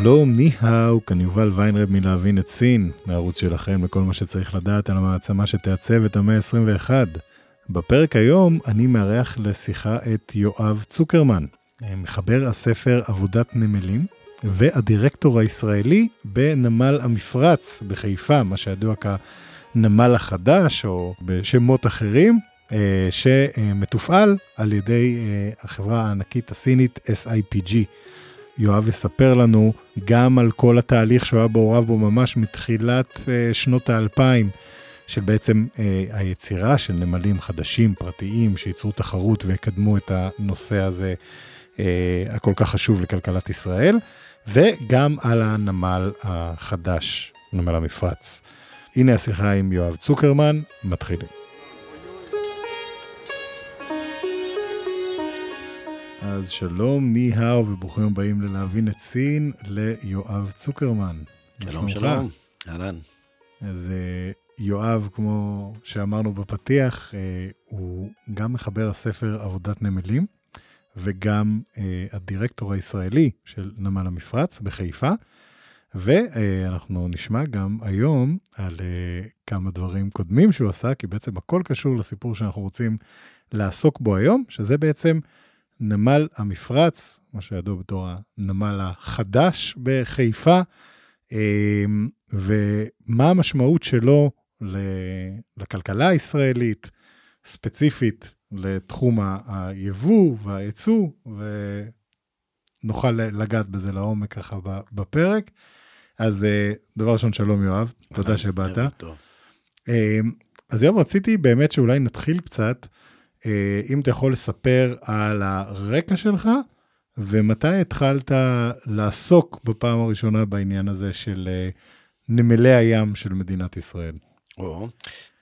שלום, ניהאו, כאן יובל ויינרב מלהבין את סין, הערוץ שלכם לכל מה שצריך לדעת על המעצמה שתעצב את המאה ה-21. בפרק היום אני מארח לשיחה את יואב צוקרמן, מחבר הספר עבודת נמלים, והדירקטור הישראלי בנמל המפרץ בחיפה, מה שידוע כנמל החדש או בשמות אחרים, אה, שמתופעל על ידי אה, החברה הענקית הסינית SIPG. יואב יספר לנו גם על כל התהליך שהוא היה מעורב בו ממש מתחילת uh, שנות האלפיים, של בעצם uh, היצירה של נמלים חדשים, פרטיים, שייצרו תחרות ויקדמו את הנושא הזה uh, הכל כך חשוב לכלכלת ישראל, וגם על הנמל החדש, נמל המפרץ. הנה השיחה עם יואב צוקרמן, מתחילים. אז שלום, ניהאו, וברוכים הבאים ללהבין את סין, ליואב צוקרמן. שלום, שלום, אהלן. אז אה, יואב, כמו שאמרנו בפתיח, אה, הוא גם מחבר הספר עבודת נמלים, וגם אה, הדירקטור הישראלי של נמל המפרץ בחיפה. ואנחנו נשמע גם היום על כמה דברים קודמים שהוא עשה, כי בעצם הכל קשור לסיפור שאנחנו רוצים לעסוק בו היום, שזה בעצם נמל המפרץ, מה שידוע בתור הנמל החדש בחיפה, אמ, ומה המשמעות שלו לכלכלה הישראלית, ספציפית לתחום היבוא והייצוא, ונוכל לגעת בזה לעומק ככה בפרק. אז אה, דבר ראשון, שלום יואב, תודה שבאת. אמ, אז יואב, רציתי באמת שאולי נתחיל קצת. אה, אם אתה יכול לספר על הרקע שלך, ומתי התחלת לעסוק בפעם הראשונה בעניין הזה של אה, נמלי הים של מדינת ישראל? או,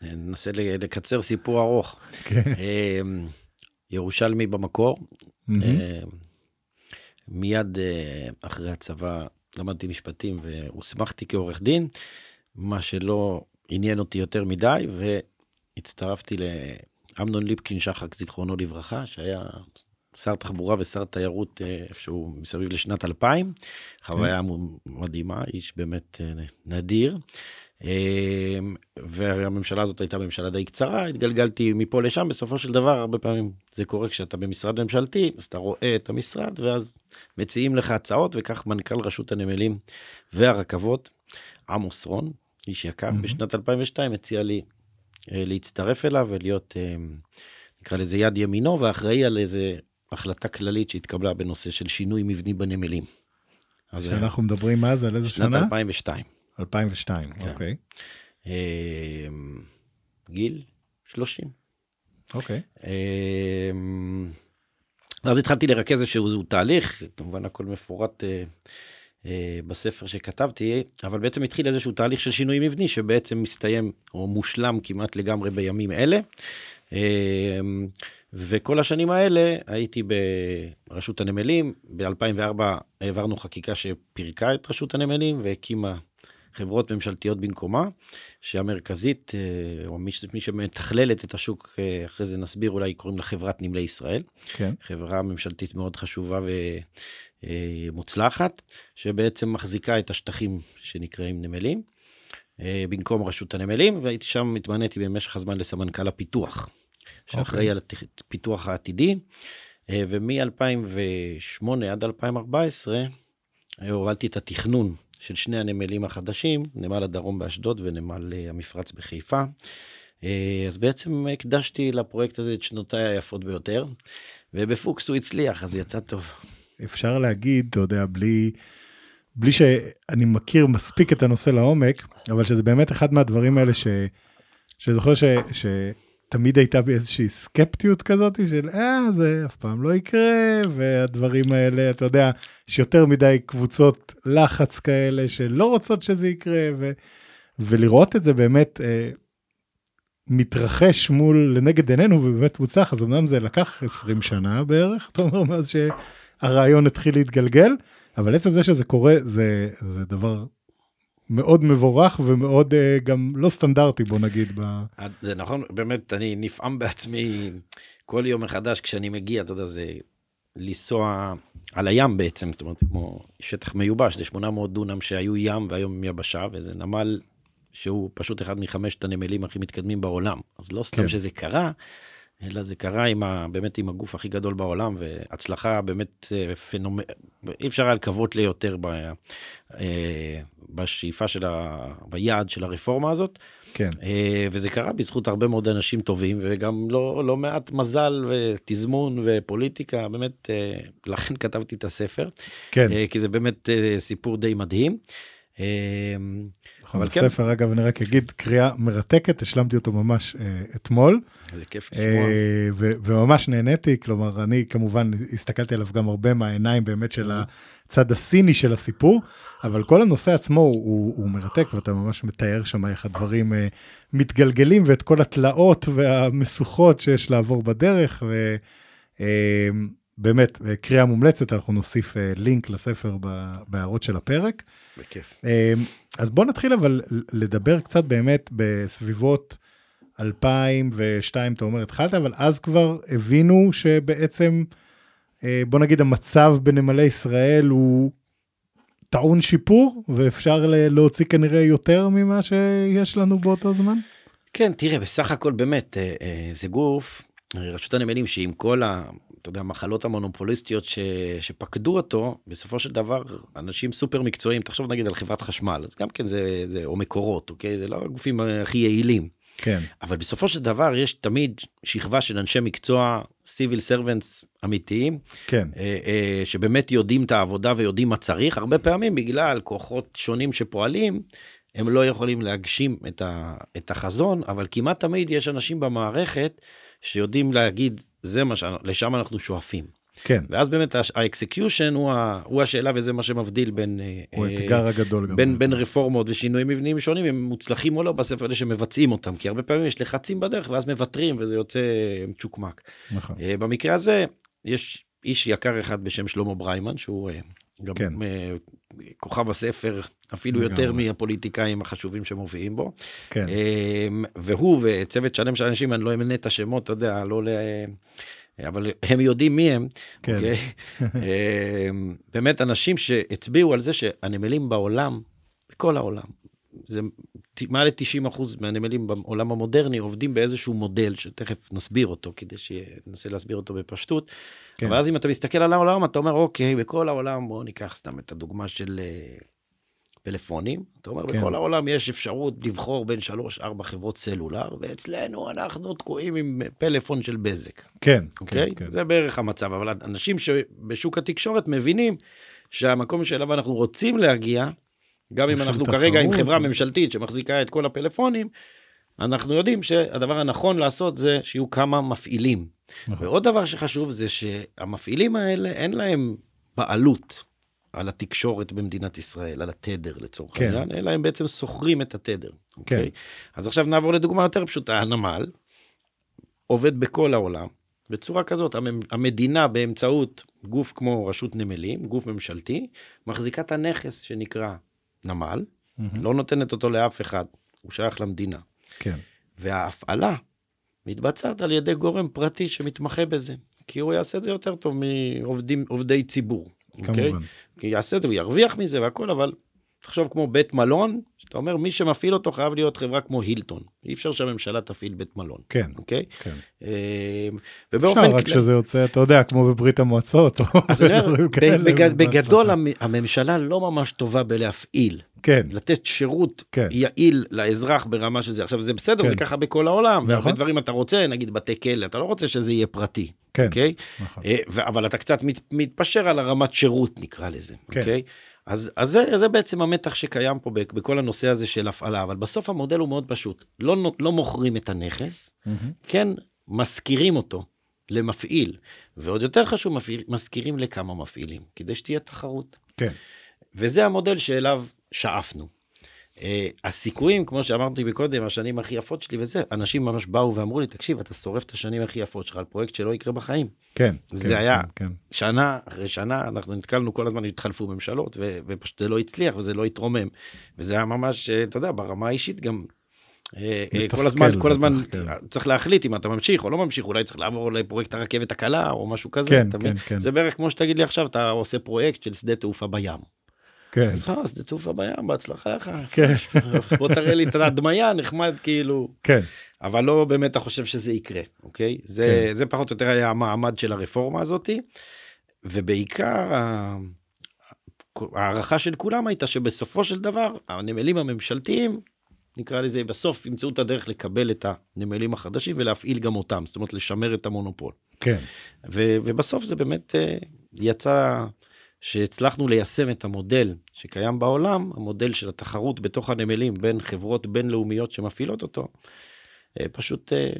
ננסה לקצר סיפור ארוך. כן. אה, ירושלמי במקור. מיד אחרי הצבא למדתי משפטים והוסמכתי כעורך דין, מה שלא עניין אותי יותר מדי, והצטרפתי אמנון ליפקין שחק, זיכרונו לברכה, שהיה שר תחבורה ושר תיירות אה, איפשהו מסביב לשנת 2000. חוויה כן. מדהימה, איש באמת אה, נדיר. אה, והממשלה הזאת הייתה ממשלה די קצרה, התגלגלתי מפה לשם, בסופו של דבר הרבה פעמים זה קורה כשאתה במשרד ממשלתי, אז אתה רואה את המשרד ואז מציעים לך הצעות, וכך מנכ"ל רשות הנמלים והרכבות, עמוס רון, איש יקר, mm-hmm. בשנת 2002 הציע לי להצטרף אליו ולהיות, אה, נקרא לזה יד ימינו, ואחראי על איזה החלטה כללית שהתקבלה בנושא של שינוי מבני בנמלים. שאנחנו מדברים אז על איזה שנה? שנת 2002. 2002, כן. אוקיי. אה, גיל 30. אוקיי. אז התחלתי לרכז איזשהו תהליך, כמובן הכל מפורט אה, בספר שכתבתי, אבל בעצם התחיל איזשהו תהליך של שינוי מבני שבעצם מסתיים או מושלם כמעט לגמרי בימים אלה. אה, וכל השנים האלה הייתי ברשות הנמלים, ב-2004 העברנו חקיקה שפירקה את רשות הנמלים והקימה חברות ממשלתיות במקומה, שהמרכזית, אה, או מי, מי שמתכללת את השוק, אחרי זה נסביר, אולי קוראים לה חברת נמלי ישראל. כן. חברה ממשלתית מאוד חשובה ו... אה, שבעצם מחזיקה את השטחים שנקראים נמלים, אה, במקום רשות הנמלים, והייתי שם, התמניתי במשך הזמן לסמנכ"ל הפיתוח, שאחראי okay. על הפיתוח העתידי, אה, ומ-2008 עד 2014 הובלתי את התכנון של שני הנמלים החדשים, נמל הדרום באשדוד ונמל המפרץ בחיפה. אז בעצם הקדשתי לפרויקט הזה את שנותיי היפות ביותר, ובפוקס הוא הצליח, אז יצא טוב. אפשר להגיד, אתה יודע, בלי, בלי שאני מכיר מספיק את הנושא לעומק, אבל שזה באמת אחד מהדברים האלה ש, שזוכר ש, תמיד הייתה בי איזושהי סקפטיות כזאת של אה, זה אף פעם לא יקרה, והדברים האלה, אתה יודע, יש יותר מדי קבוצות לחץ כאלה שלא רוצות שזה יקרה, ו, ולראות את זה באמת אה, מתרחש מול, לנגד עינינו ובאמת מוצלח, אז אמנם זה לקח 20 שנה בערך, אתה אומר, מאז שהרעיון התחיל להתגלגל, אבל עצם זה שזה קורה, זה, זה דבר מאוד מבורך ומאוד uh, גם לא סטנדרטי, בוא נגיד. ב... זה נכון, באמת, אני נפעם בעצמי כל יום מחדש כשאני מגיע, אתה יודע, זה לנסוע על הים בעצם, זאת אומרת, כמו שטח מיובש, זה 800 דונם שהיו ים והיום יבשה, וזה נמל שהוא פשוט אחד מחמשת הנמלים הכי מתקדמים בעולם. אז לא סתם כן. שזה קרה, אלא זה קרה עם ה, באמת עם הגוף הכי גדול בעולם, והצלחה באמת אה, פנומנ... אי אפשר היה לקוות ליותר ב, אה, בשאיפה של ה... ביעד של הרפורמה הזאת. כן. אה, וזה קרה בזכות הרבה מאוד אנשים טובים, וגם לא, לא מעט מזל ותזמון ופוליטיקה, באמת, לכן כתבתי את הספר. כן. כי זה באמת סיפור די מדהים. נכון, אבל כן. הספר, אגב, אני רק אגיד, קריאה מרתקת, השלמתי אותו ממש אה, אתמול. זה כיף לשמוע. אה, וממש נהניתי, כלומר, אני כמובן הסתכלתי עליו גם הרבה מהעיניים באמת של הצד הסיני של הסיפור, אבל כל הנושא עצמו הוא, הוא, הוא מרתק, ואתה ממש מתאר שם איך הדברים אה, מתגלגלים, ואת כל התלאות והמשוכות שיש לעבור בדרך, ו... אה, באמת, אה, קריאה מומלצת, אנחנו נוסיף אה, לינק לספר בהערות של הפרק. בכיף. אה, אז בוא נתחיל אבל לדבר קצת באמת בסביבות 2002, אתה אומר, התחלת, אבל אז כבר הבינו שבעצם, בוא נגיד, המצב בנמלי ישראל הוא טעון שיפור, ואפשר להוציא כנראה יותר ממה שיש לנו באותו זמן? כן, תראה, בסך הכל באמת, זה גוף, רשות הנמלים, שעם כל ה... אתה יודע, המחלות המונופוליסטיות ש, שפקדו אותו, בסופו של דבר, אנשים סופר מקצועיים, תחשוב נגיד על חברת חשמל, אז גם כן זה, זה או מקורות, אוקיי? זה לא הגופים הכי יעילים. כן. אבל בסופו של דבר יש תמיד שכבה של אנשי מקצוע, סיביל סרבנטס אמיתיים, כן. אה, אה, שבאמת יודעים את העבודה ויודעים מה צריך, הרבה פעמים בגלל כוחות שונים שפועלים, הם לא יכולים להגשים את, ה, את החזון, אבל כמעט תמיד יש אנשים במערכת שיודעים להגיד, זה מה ש... לשם אנחנו שואפים. כן. ואז באמת ה execution הוא, ה, הוא השאלה וזה מה שמבדיל בין... הוא האתגר הגדול גם. בין, בין רפורמות ושינויים מבניים שונים, הם מוצלחים או לא במספר אלה שמבצעים אותם, כי הרבה פעמים יש לחצים בדרך ואז מוותרים וזה יוצא צ'וקמק. נכון. במקרה הזה יש איש יקר אחד בשם שלמה בריימן, שהוא גם כן. כוכב הספר, אפילו יותר מהפוליטיקאים החשובים שמופיעים בו. כן. אמ, והוא וצוות שלם של אנשים, אני לא אמנה את השמות, אתה יודע, לא ל... אבל הם יודעים מי הם. כן. Okay? אוקיי? אמ, באמת אנשים שהצביעו על זה שהנמלים בעולם, בכל העולם, זה מעל ל-90 אחוז מהנמלים בעולם המודרני עובדים באיזשהו מודל שתכף נסביר אותו כדי שננסה להסביר אותו בפשטות. כן. אבל אז אם אתה מסתכל על העולם אתה אומר אוקיי בכל העולם בוא ניקח סתם את הדוגמה של אה, פלאפונים אתה אומר כן. בכל העולם יש אפשרות לבחור בין שלוש ארבע חברות סלולר ואצלנו אנחנו תקועים עם פלאפון של בזק. כן. אוקיי כן, כן. זה בערך המצב אבל אנשים שבשוק התקשורת מבינים שהמקום שאליו אנחנו רוצים להגיע. גם אם אנחנו תחרות. כרגע עם חברה ממשלתית שמחזיקה את כל הפלאפונים, אנחנו יודעים שהדבר הנכון לעשות זה שיהיו כמה מפעילים. נכון. ועוד דבר שחשוב זה שהמפעילים האלה אין להם בעלות על התקשורת במדינת ישראל, על התדר לצורך כן. העניין, אלא הם בעצם שוכרים את התדר. כן. אוקיי? אז עכשיו נעבור לדוגמה יותר פשוטה, הנמל עובד בכל העולם. בצורה כזאת, המדינה באמצעות גוף כמו רשות נמלים, גוף ממשלתי, מחזיקה את הנכס שנקרא נמל, mm-hmm. לא נותנת אותו לאף אחד, הוא שייך למדינה. כן. וההפעלה מתבצעת על ידי גורם פרטי שמתמחה בזה, כי הוא יעשה את זה יותר טוב מעובדי ציבור. כמובן. Okay? אוקיי? כי יעשה את זה, הוא ירוויח מזה והכל, אבל תחשוב כמו בית מלון, שאתה אומר, מי שמפעיל אותו חייב להיות חברה כמו הילטון. אי אפשר שהממשלה תפעיל בית מלון. כן. אוקיי? כן. אה, ובאופן... אפשר, רק שזה יוצא, אתה יודע, כמו בברית המועצות. אז אני אומר, בגדול הממשלה לא ממש טובה בלהפעיל. כן. לתת שירות כן. יעיל לאזרח ברמה של זה. עכשיו, זה בסדר, כן. זה ככה בכל העולם, נכון. והרבה דברים אתה רוצה, נגיד בתי כלא, אתה לא רוצה שזה יהיה פרטי. כן, אוקיי? נכון. אה, אבל אתה קצת מת, מתפשר על הרמת שירות, נקרא לזה, כן. אוקיי? אז, אז זה, זה בעצם המתח שקיים פה בכ- בכל הנושא הזה של הפעלה, אבל בסוף המודל הוא מאוד פשוט. לא, לא מוכרים את הנכס, כן משכירים אותו למפעיל, ועוד יותר חשוב, מפעיל, משכירים לכמה מפעילים, כדי שתהיה תחרות. כן. וזה המודל שאליו שאפנו. Uh, הסיכויים, כמו שאמרתי מקודם, השנים הכי יפות שלי וזה, אנשים ממש באו ואמרו לי, תקשיב, אתה שורף את השנים הכי יפות שלך על פרויקט שלא יקרה בחיים. כן. זה כן, היה- כן, כן. שנה אחרי שנה, אנחנו נתקלנו כל הזמן, התחלפו ממשלות, ו- ופשוט זה לא הצליח וזה לא התרומם. וזה היה ממש, אה, אתה יודע, ברמה האישית גם, אה, אה, כל הזמן, כל הזמן כן. צריך להחליט אם אתה ממשיך או לא ממשיך, אולי צריך לעבור לפרויקט הרכבת הקלה או משהו כזה. כן? כן, כן. זה בערך כמו שתגיד לי עכשיו, אתה עושה פרויקט של שדה תעופה בים. כן. אה, שדה תעופה בים, בהצלחה לך. כן. בוא תראה לי את הדמיה, נחמד כאילו. כן. אבל לא באמת אתה חושב שזה יקרה, אוקיי? זה, זה פחות או יותר היה המעמד של הרפורמה הזאתי, ובעיקר ההערכה של כולם הייתה שבסופו של דבר הנמלים הממשלתיים, נקרא לזה, בסוף ימצאו את הדרך לקבל את הנמלים החדשים ולהפעיל גם אותם, זאת אומרת לשמר את המונופול. כן. ו- ובסוף זה באמת אה, יצא שהצלחנו ליישם את המודל שקיים בעולם, המודל של התחרות בתוך הנמלים בין חברות בינלאומיות שמפעילות אותו, אה, פשוט אה,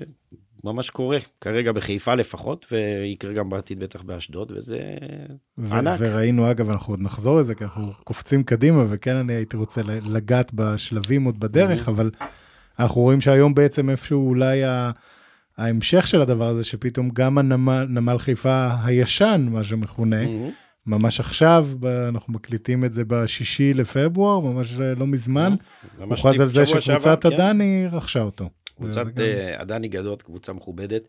ממש קורה, כרגע בחיפה לפחות, ויקרה גם בעתיד בטח באשדוד, וזה ו- ענק. וראינו, אגב, אנחנו עוד נחזור לזה, כי אנחנו קופצים קדימה, וכן אני הייתי רוצה לגעת בשלבים עוד בדרך, אבל אנחנו רואים שהיום בעצם איפשהו אולי ה... ההמשך של הדבר הזה, שפתאום גם הנמל נמל חיפה הישן, מה שמכונה, Mhm. ממש עכשיו, אנחנו מקליטים את זה בשישי לפברואר, ממש לא מזמן, הוכרז על זה שקבוצת שעבר, כן. הדני רכשה אותו. קבוצת גם- אה, עדני גדות, קבוצה מכובדת,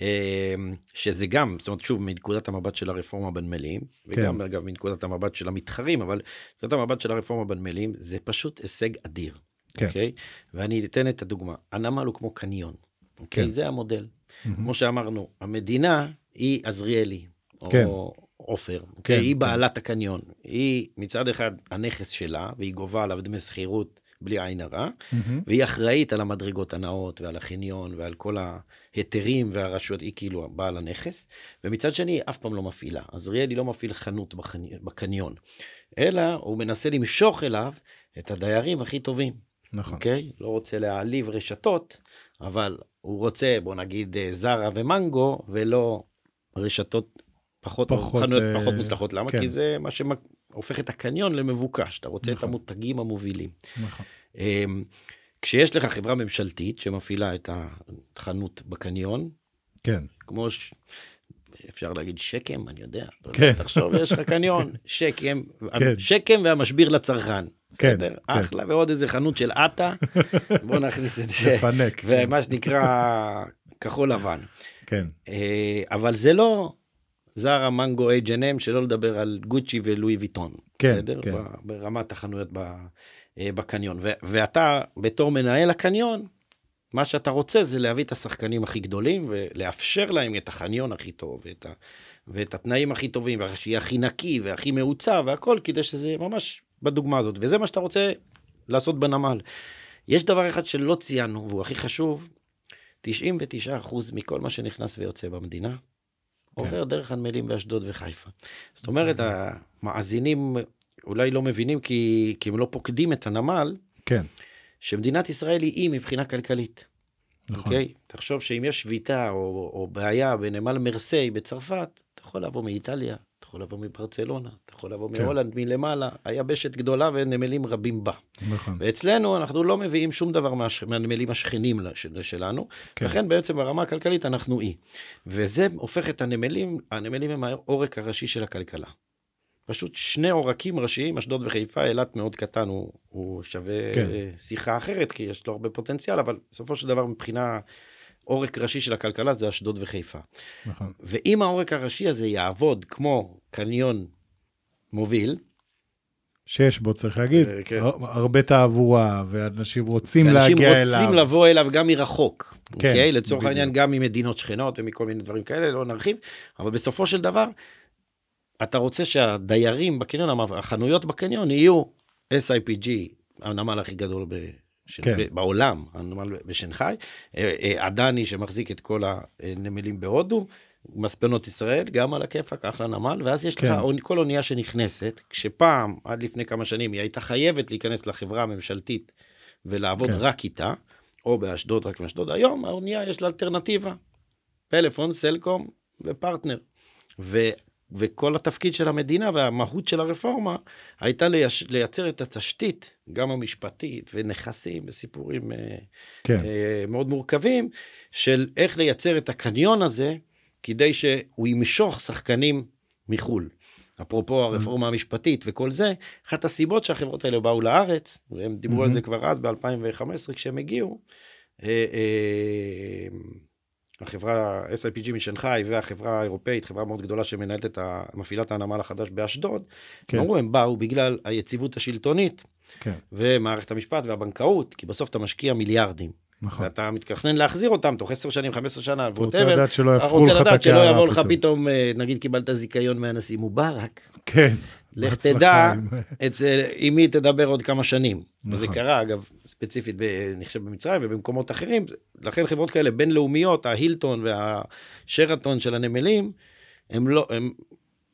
אה, שזה גם, זאת אומרת, שוב, מנקודת המבט של הרפורמה בנמלים, וגם, כן. אגב, מנקודת המבט של המתחרים, אבל מנקודת המבט של הרפורמה בנמלים, זה פשוט הישג אדיר, כן. אוקיי? ואני אתן את הדוגמה. הנמל הוא כמו קניון, אוקיי? כן. זה המודל. כמו שאמרנו, המדינה היא עזריאלי, כן. או עופר, אוקיי? כן, היא כן. בעלת הקניון. היא מצד אחד הנכס שלה, והיא גובה עליו דמי שכירות בלי עין הרע, מהמם. והיא אחראית על המדרגות הנאות ועל החניון ועל כל ההיתרים והרשויות, היא כאילו בעל הנכס, ומצד שני היא אף פעם לא מפעילה. עזריאלי לא מפעיל חנות בחני- בקניון, אלא הוא מנסה למשוך אליו את הדיירים הכי טובים, נכון. אוקיי? לא רוצה להעליב רשתות, אבל הוא רוצה, בוא נגיד, אה, זרה ומנגו, ולא רשתות פחות, פחות, חנויות אה, פחות מוצלחות. למה? כן. כי זה מה שהופך את הקניון למבוקש, אתה רוצה את נכון. המותגים המובילים. נכון. אמ, כשיש לך חברה ממשלתית שמפעילה את החנות בקניון, כן. כמו ש... אפשר להגיד שקם, אני יודע. לא כן. תחשוב, יש לך קניון, שקם, כן. שקם והמשביר לצרכן. כן, בסדר? כן. אחלה, ועוד איזה חנות של עטה, בוא נכניס את זה. לפנק. ומה שנקרא כחול לבן. כן. אה, אבל זה לא זרה, מנגו, H&M, שלא לדבר על גוצ'י ולואי ויטון. כן, בסדר? כן. ברמת החנויות ב- אה, בקניון. ו- ואתה, בתור מנהל הקניון, מה שאתה רוצה זה להביא את השחקנים הכי גדולים ולאפשר להם את החניון הכי טוב ואת, ה- ואת התנאים הכי טובים, ושיהיה הכי נקי והכי מעוצב והכל, כדי שזה ממש בדוגמה הזאת. וזה מה שאתה רוצה לעשות בנמל. יש דבר אחד שלא ציינו, והוא הכי חשוב, 99% מכל מה שנכנס ויוצא במדינה, עובר דרך הנמלים באשדוד וחיפה. זאת אומרת, המאזינים אולי לא מבינים כי, כי הם לא פוקדים את הנמל, כן. שמדינת ישראל היא אי מבחינה כלכלית. נכון. אוקיי? תחשוב שאם יש שביתה או, או בעיה בנמל מרסיי בצרפת, אתה יכול לבוא מאיטליה, יכול לבוא מברצלונה, אתה יכול לבוא כן. מהולנד מלמעלה, היבשת גדולה ונמלים רבים בה. נכון. ואצלנו אנחנו לא מביאים שום דבר מהש... מהנמלים השכנים לש... שלנו, כן. כן. לכן בעצם ברמה הכלכלית אנחנו אי. וזה הופך את הנמלים, הנמלים הם העורק הראשי של הכלכלה. פשוט שני עורקים ראשיים, אשדוד וחיפה, אילת מאוד קטן, הוא, הוא שווה. כן. שיחה אחרת, כי יש לו הרבה פוטנציאל, אבל בסופו של דבר מבחינה עורק ראשי של הכלכלה זה אשדוד וחיפה. נכון. ואם העורק הראשי הזה יעבוד כמו קניון מוביל, שיש בו, צריך להגיד, אה, כן. הר- הרבה תעבורה, ואנשים רוצים ואנשים להגיע אליו. רוצים לבוא אליו גם מרחוק, כן, אוקיי? לצורך בדיוק. העניין גם ממדינות שכנות ומכל מיני דברים כאלה, לא נרחיב, אבל בסופו של דבר, אתה רוצה שהדיירים בקניון, החנויות בקניון יהיו SIPG, הנמל הכי גדול. של, כן. בעולם, הנמל בשנגחאי, אה, אה, עדני שמחזיק את כל הנמלים בהודו, מספנות ישראל, גם על הכיפאק, אחלה נמל, ואז יש כן. לך כל אונייה שנכנסת, כשפעם, עד לפני כמה שנים, היא הייתה חייבת להיכנס לחברה הממשלתית ולעבוד כן. רק איתה, או באשדוד, רק מאשדוד. היום האונייה יש לה אלטרנטיבה, פלאפון, סלקום ופרטנר. ו... וכל התפקיד של המדינה והמהות של הרפורמה הייתה לייש... לייצר את התשתית, גם המשפטית ונכסים וסיפורים אה, כן, אה, מאוד מורכבים, של איך לייצר את הקניון הזה, כדי שהוא ימשוך שחקנים מחו"ל. אפרופו הרפורמה המשפטית וכל זה, אחת הסיבות שהחברות האלה באו לארץ, והם דיברו על זה כבר אז ב-2015 כשהם הגיעו, אה, אה, החברה SIPG משנגחאי והחברה האירופאית, חברה מאוד גדולה שמנהלת את ה... מפעילה את הנמל החדש באשדוד, כן. אמרו הם באו בגלל היציבות השלטונית כן, ומערכת המשפט והבנקאות, כי בסוף אתה משקיע מיליארדים. נכון. ואתה מתכנן להחזיר אותם תוך 10 שנים, 15 שנה, אתה רוצה. לדעת שלא אתה יהפכו רוצה לך את לדעת שלא הקערה יבוא לך פתאום. פתאום, אה, נגיד קיבלת זיכיון מהנשיא מובארק, כן. לך תדע אצל, עם מי תדבר עוד כמה שנים. וזה נכון. קרה, אגב, ספציפית, אני חושב במצרים ובמקומות אחרים. לכן חברות כאלה בינלאומיות, ההילטון והשרתון של הנמלים, הם לא, הם,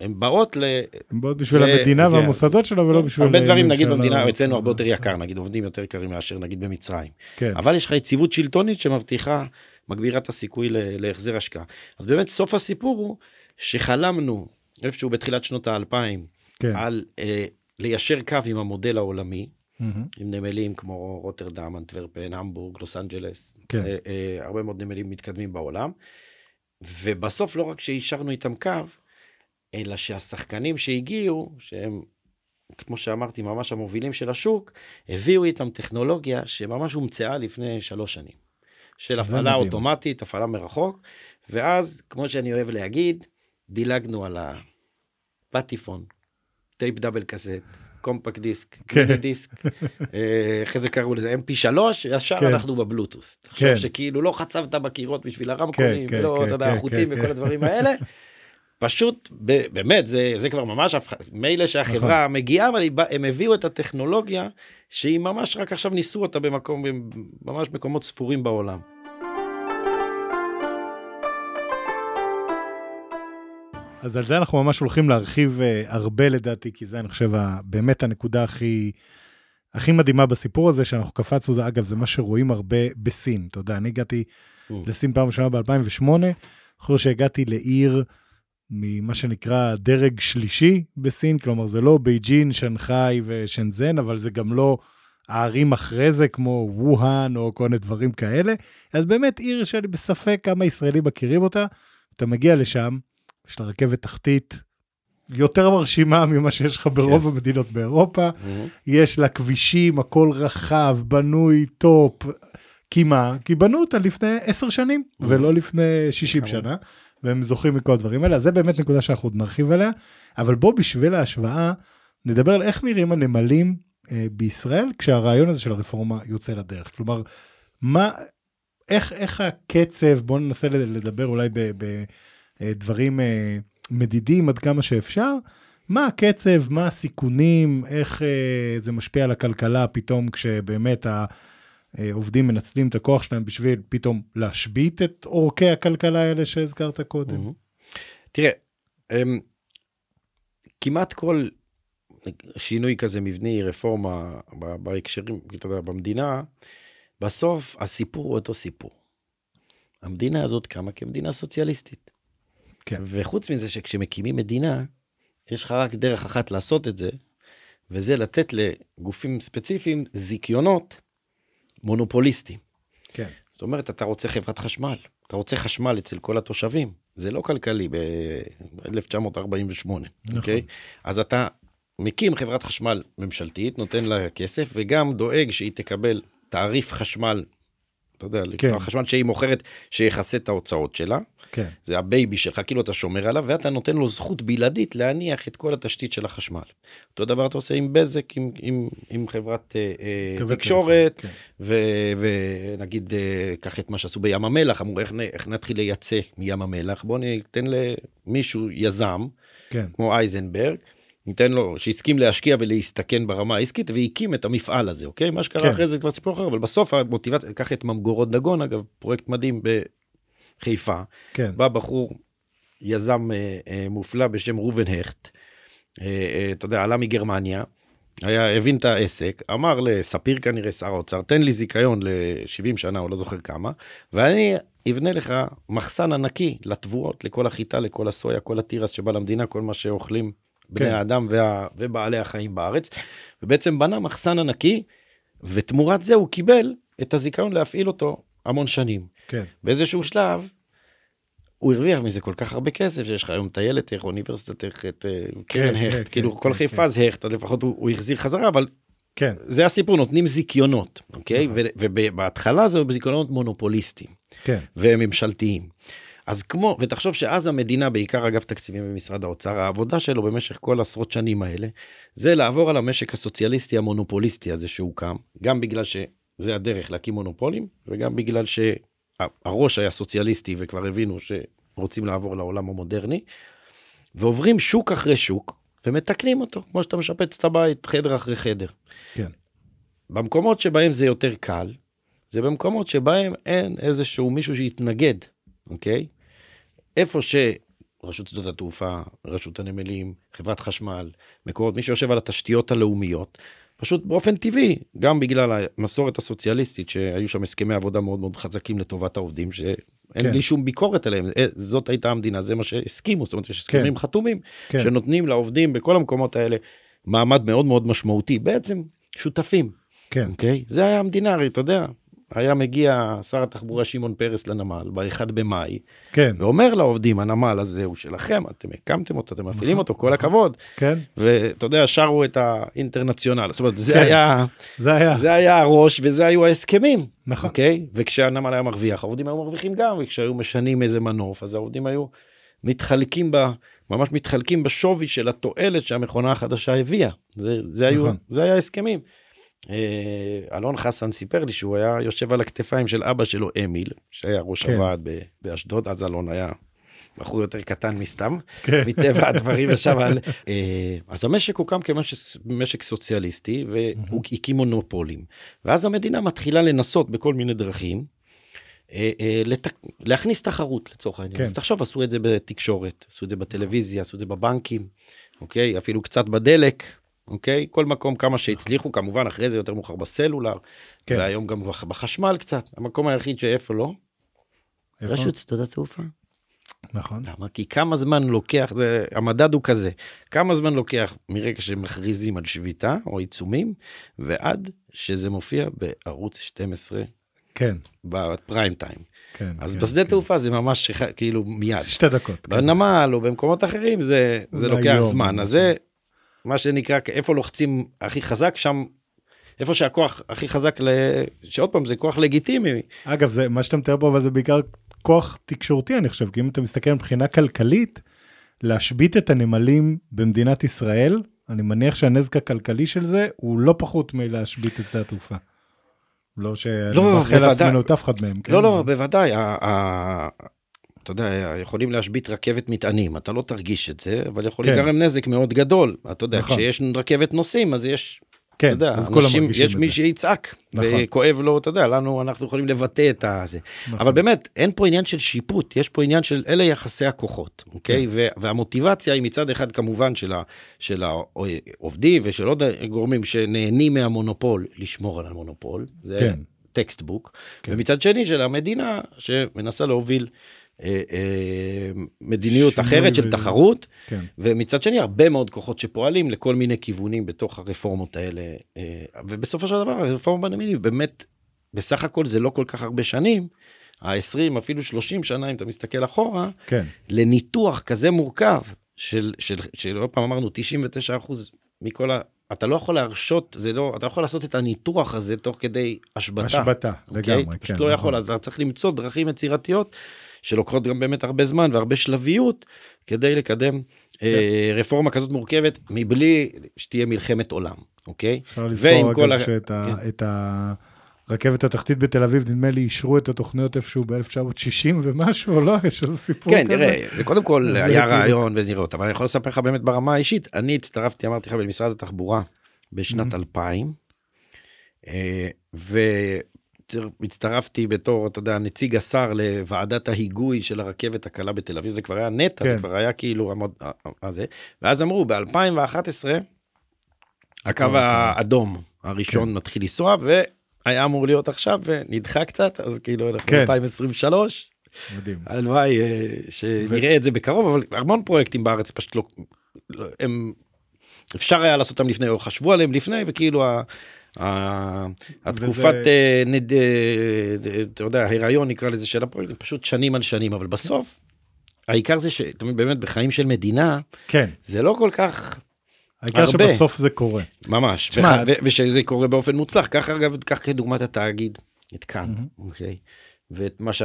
הם באות ל... הם באות בשביל ו- המדינה זה- והמוסדות שלה ולא בשביל... הרבה דברים. נגיד במדינה, אצלנו הרבה יותר יקר, נגיד עובדים יותר יקרים מאשר נגיד במצרים. כן, אבל יש לך יציבות שלטונית שמבטיחה, מגבירה את הסיכוי ל- להחזר השקעה. אז באמת סוף הסיפור הוא שחלמנו איפשהו בתחילת שנות האלפיים כן. על אה, ליישר קו עם המודל העולמי, מהמם. עם נמלים כמו רוטרדם, אנטוורפן, המבורג, לוס אנג'לס, כן. אה, אה, הרבה מאוד נמלים מתקדמים בעולם. ובסוף לא רק שאישרנו איתם קו, אלא שהשחקנים שהגיעו, שהם, כמו שאמרתי, ממש המובילים של השוק, הביאו איתם טכנולוגיה שממש הומצאה לפני שלוש שנים. של הפעלה מדהים. אוטומטית, הפעלה מרחוק, ואז, כמו שאני אוהב להגיד, דילגנו על הפטיפון, טייפ double cassette, compact disc, כן. דיסק, אה, אחרי זה קראו לזה mp3, ישר כן. אנחנו בבלוטות'. תחשוב כן. שכאילו לא חצבת בקירות בשביל הרמקולים, כן, ולא, כן, אתה יודע, כן, החוטים כן, וכל כן. הדברים האלה. פשוט, ב- באמת, זה, זה כבר ממש, מילא שהחברה נכון. מגיעה, אבל הם הביאו את הטכנולוגיה, שהיא ממש רק עכשיו ניסו אותה במקום, ממש מקומות ספורים בעולם. אז על זה אנחנו ממש הולכים להרחיב אה, הרבה לדעתי, כי זה אני חושב ה- באמת הנקודה הכי, הכי מדהימה בסיפור הזה, שאנחנו קפצנו, זה אגב, זה מה שרואים הרבה בסין. אתה יודע, אני הגעתי Mm. לסין פעם ראשונה ב-2008, זוכר שהגעתי לעיר ממה שנקרא דרג שלישי בסין, כלומר זה לא בייג'ין, שנגחאי ושנזן, אבל זה גם לא הערים אחרי זה, כמו ווהאן או כל מיני דברים כאלה. אז באמת עיר שאני בספק כמה ישראלים מכירים אותה. אתה מגיע לשם, יש לה רכבת תחתית יותר מרשימה ממה שיש לך ברוב כן. המדינות באירופה. יש לה כבישים, הכל רחב, בנוי, top. כי מה? כי בנו אותה לפני עשר שנים, ולא לפני 60 נכון. שנה, והם זוכרים מכל הדברים האלה, אז זה באמת נקודה שאנחנו עוד נרחיב עליה, אבל בוא בשביל ההשוואה, נדבר על איך נראים הנמלים אה, בישראל, כשהרעיון הזה של הרפורמה יוצא לדרך. כלומר, מה, איך, איך הקצב, בוא ננסה לדבר אולי בדברים אה, מדידים עד כמה שאפשר, מה הקצב, מה הסיכונים, איך אה, זה משפיע על הכלכלה פתאום כשבאמת העובדים מנצלים את הכוח שלהם בשביל פתאום להשבית את עורקי הכלכלה האלה שהזכרת קודם. תראה, אמ, כמעט כל שינוי כזה מבני, רפורמה בהקשרים, אתה יודע, במדינה, בסוף הסיפור הוא אותו סיפור. המדינה הזאת קמה כמדינה סוציאליסטית. כן. וחוץ מזה שכשמקימים מדינה, יש לך רק דרך אחת לעשות את זה, וזה לתת לגופים ספציפיים זיכיונות מונופוליסטים. כן. זאת אומרת, אתה רוצה חברת חשמל, אתה רוצה חשמל אצל כל התושבים, זה לא כלכלי ב-1948, נכון. אוקיי? אז אתה מקים חברת חשמל ממשלתית, נותן לה כסף, וגם דואג שהיא תקבל תעריף חשמל, אתה יודע, כן. חשמל שהיא מוכרת, שיכסה את ההוצאות שלה, כן. זה הבייבי שלך, כאילו אתה שומר עליו, ואתה נותן לו זכות בלעדית להניח את כל התשתית של החשמל. אותו דבר אתה עושה עם בזק, עם, עם, עם חברת אה, אה, תקשורת, ו- ונגיד, אה, קח את מה שעשו בים המלח, אמרו איך, איך נתחיל לייצא מים המלח, בוא ניתן למישהו, יזם, כן. כמו אייזנברג, ניתן לו, שהסכים להשקיע ולהסתכן ברמה העסקית, והקים את המפעל הזה, אוקיי? מה שקרה כן. אחרי זה כבר סיפור אחר, אבל בסוף המוטיבציה, קח את ממגורות דגון, אגב, פרויקט מדהים בחיפה, כן. בא בחור יזם אה, אה, מופלא בשם ראובן הכט, אה, אה, אתה יודע, עלה מגרמניה, היה, הבין את העסק, אמר לספיר כנראה, שר האוצר, תן לי זיכיון ל-70 שנה, או לא זוכר כמה, ואני אבנה לך מחסן ענקי לתבואות, לכל החיטה, לכל הסויה, כל התירס שבא למדינה, כל מה שאוכלים בני כן. האדם וה, ובעלי החיים בארץ, ובעצם בנה מחסן ענקי, ותמורת זה הוא קיבל את הזיכיון להפעיל אותו המון שנים. כן, באיזשהו שלב, הוא הרוויח מזה כל כך הרבה כסף, שיש לך היום טיילת איך, אוניברסיטת איך, את אה, קרן כן, הכט, כן, כאילו כן, כל כן, חיפה כן. זה הכט, אז לפחות הוא, הוא החזיר חזרה, אבל כן, זה הסיפור, נותנים זיכיונות, אוקיי? נכון. ובהתחלה זה זיכיונות מונופוליסטיים כן, וממשלתיים. אז כמו, ותחשוב שאז המדינה, בעיקר אגף תקציבים במשרד האוצר, העבודה שלו במשך כל עשרות שנים האלה, זה לעבור על המשק הסוציאליסטי המונופוליסטי הזה שהוקם, גם בגלל שזה הדרך להקים מונופולים, וגם בגלל שהראש היה סוציאליסטי וכבר הבינו שרוצים לעבור לעולם המודרני, ועוברים שוק אחרי שוק, ומתקנים אותו, כמו שאתה משפץ את הבית חדר אחרי חדר. כן, במקומות שבהם זה יותר קל, זה במקומות שבהם אין איזשהו מישהו שיתנגד, אוקיי? איפה שרשות שדות התעופה, רשות הנמלים, חברת חשמל, מקורות, מי שיושב על התשתיות הלאומיות, פשוט באופן טבעי, גם בגלל המסורת הסוציאליסטית, שהיו שם הסכמי עבודה מאוד מאוד חזקים לטובת העובדים, שאין כן. לי שום ביקורת עליהם, אה, זאת הייתה המדינה, זה מה שהסכימו, זאת אומרת, יש הסכמים כן. חתומים, כן, שנותנים לעובדים בכל המקומות האלה מעמד מאוד מאוד משמעותי, בעצם שותפים. כן, אוקיי? זה היה המדינה, הרי אתה יודע, היה מגיע שר התחבורה שמעון פרס לנמל ב-1 במאי, כן, ואומר לעובדים, הנמל הזה הוא שלכם, אתם הקמתם אותו, אתם מפעילים נכון, אותו, כל נכון. הכבוד. כן, ואתה יודע, שרו את האינטרנציונל, זאת אומרת, זה כן. היה, זה היה, זה היה הראש וזה היו ההסכמים, נכון, אוקיי? וכשהנמל היה מרוויח, העובדים היו מרוויחים גם, וכשהיו משנים איזה מנוף, אז העובדים היו מתחלקים ב... ממש מתחלקים בשווי של התועלת שהמכונה החדשה הביאה. זה, זה, היו, נכון. זה היה הסכמים. אה, אלון חסן סיפר לי שהוא היה יושב על הכתפיים של אבא שלו אמיל, שהיה ראש כן. הוועד באשדוד, אז אלון היה בחור יותר קטן מסתם, כן, מטבע הדברים ישב על... אה, אז המשק הוקם כמשק סוציאליסטי והוא הקים מונופולים. ואז המדינה מתחילה לנסות בכל מיני דרכים. אה, לתק- להכניס תחרות לצורך העניין. כן. אז תחשוב, עשו את זה בתקשורת, עשו את זה בטלוויזיה, עשו את זה בבנקים, אוקיי? אפילו קצת בדלק, אוקיי? כל מקום כמה שהצליחו, כמובן אחרי זה יותר מאוחר בסלולר, כן. והיום גם בח- בחשמל קצת. המקום היחיד שאיפה לא, איפה? רשות שדות התעופה. נכון, למה? כי כמה זמן לוקח, זה, המדד הוא כזה, כמה זמן לוקח מרגע שמכריזים על שביתה או עיצומים, ועד שזה מופיע בערוץ 12 כן, בפריים טיים. כן, אז כן, בשדה כן. תעופה זה ממש כאילו מיד. שתי דקות, כן. בנמל או במקומות אחרים זה, זה לוקח יום. זמן. אז זה מה שנקרא, איפה לוחצים הכי חזק, שם, איפה שהכוח הכי חזק, ל... שעוד פעם זה כוח לגיטימי. אגב, זה, מה שאתה מתאר פה, אבל זה בעיקר כוח תקשורתי, אני חושב, כי אם אתה מסתכל מבחינה כלכלית, להשבית את הנמלים במדינת ישראל, אני מניח שהנזק הכלכלי של זה הוא לא פחות מלהשבית את שדה התעופה. לא שאני לא, מאחל. לעצמנו את אף אחד מהם, כן? לא, לא, בוודאי. אתה יודע, יכולים להשבית רכבת מטענים, אתה לא תרגיש את זה, אבל יכול כן. להיגרם נזק מאוד גדול. אתה יודע, נכון. כשיש רכבת נוסעים, אז יש, אתה כן, יודע, אז אנשים, יש מי. שיצעק, נכון. וכואב לו, אתה יודע, לנו, אנחנו יכולים לבטא את הזה. נכון. אבל באמת, אין פה עניין של שיפוט, יש פה עניין של אלה יחסי הכוחות, אוקיי? כן. ו- והמוטיבציה היא מצד אחד כמובן של, ה- של העובדים ושל עוד גורמים שנהנים מהמונופול, לשמור על המונופול. זה כן. textbook. כן. ומצד שני של המדינה שמנסה להוביל מדיניות שינוי אחרת של ו- תחרות, כן, ומצד שני הרבה מאוד כוחות שפועלים לכל מיני כיוונים בתוך הרפורמות האלה. אה, ובסופו של דבר הרפורמה בנמלים באמת, בסך הכל זה לא כל כך הרבה שנים, ה-20 אפילו 30 שנה אם אתה מסתכל אחורה, כן, לניתוח כזה מורכב של, של, של עוד פעם אמרנו 99 אחוז מכל ה... אתה לא יכול להרשות, זה לא, אתה לא יכול לעשות את הניתוח הזה תוך כדי השבתה. השבתה, אוקיי? לגמרי, אתה כן. פשוט לא יכול, נכון. אז אתה צריך למצוא דרכים יצירתיות שלוקחות גם באמת הרבה זמן והרבה שלביות כדי לקדם אה, כן. רפורמה כזאת מורכבת מבלי שתהיה מלחמת עולם, אוקיי? אפשר לזכור אגב ה- שאת ה- כן. את הרכבת התחתית בתל אביב, נדמה לי, אישרו את התוכניות איפשהו ב-1960 ומשהו, או לא? יש איזה סיפור כן, כזה? נראה, זה קודם כל היה כאילו- רעיון ונראות, אבל אני יכול לספר לך באמת ברמה האישית, אני הצטרפתי, אמרתי לך, במשרד התחבורה בשנת 2000, אה, הצטרפתי בתור, אתה יודע, נציג השר לוועדת ההיגוי של הרכבת הקלה בתל אביב, זה כבר היה נטע, כן. זה כבר היה כאילו, המוד- ה- ה- זה, ואז אמרו, ב-2011, הקו האדום הראשון מתחיל לנסוע, והיה אמור להיות עכשיו, ונדחה קצת, אז כאילו, אנחנו כן. ב-2023, מדהים. הלוואי אה, שנראה את זה בקרוב, אבל המון פרויקטים בארץ פשוט לא, לא- הם, אפשר היה לעשות אותם לפני, או חשבו עליהם לפני, וכאילו. ה- התקופת, וזה- אה, נד- אה, אתה יודע, ההיריון נקרא לזה של הפרויקט, פשוט שנים על שנים, אבל בסוף, העיקר זה שאתה מבין, באמת בחיים של מדינה, כן, זה לא כל כך העיקר הרבה. שבסוף זה קורה. ממש, תשמע, וח- ו- ושזה קורה באופן מוצלח, ככה אגב, קח כדוגמת התאגיד, את כאן, אוקיי, ואת מה ש...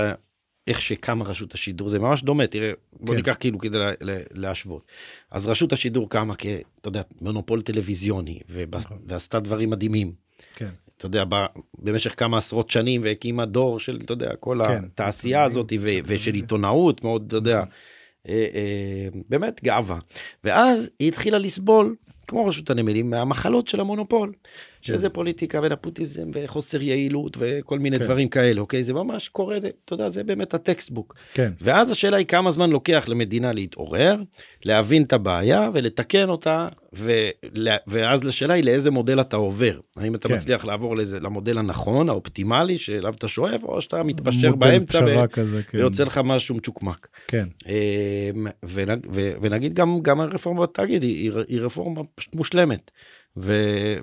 איך שקמה רשות השידור זה ממש דומה תראה בוא כן. ניקח כאילו כדי לה- לה- להשוות. אז רשות השידור קמה כ... אתה יודע מונופול טלוויזיוני ובס- נכון. ועשתה דברים מדהימים. כן, אתה יודע ב... במשך כמה עשרות שנים והקימה דור של אתה יודע כל כן, התעשייה הזאת ו... ושל עיתונאות מאוד אתה יודע אה, אה, באמת גאווה. ואז היא התחילה לסבול כמו רשות הנמלים מהמחלות של המונופול שזה פוליטיקה ונפוטיזם וחוסר יעילות וכל מיני כן. דברים כאלה אוקיי זה ממש קורה אתה יודע זה באמת הטקסטבוק כן, ואז השאלה היא כמה זמן לוקח למדינה להתעורר, להבין את הבעיה ולתקן אותה, ולה, ואז השאלה היא לאיזה מודל אתה עובר. האם אתה כן. מצליח לעבור לזה, למודל הנכון, האופטימלי, שאליו אתה שואף, או שאתה מתפשר באמצע ו... כזה, כן. ויוצא לך משהו מצ'וקמק. כן, אמ, ונג, ו, ונגיד גם, גם הרפורמה בתאגיד היא, היא, היא רפורמה פשוט מושלמת. ו,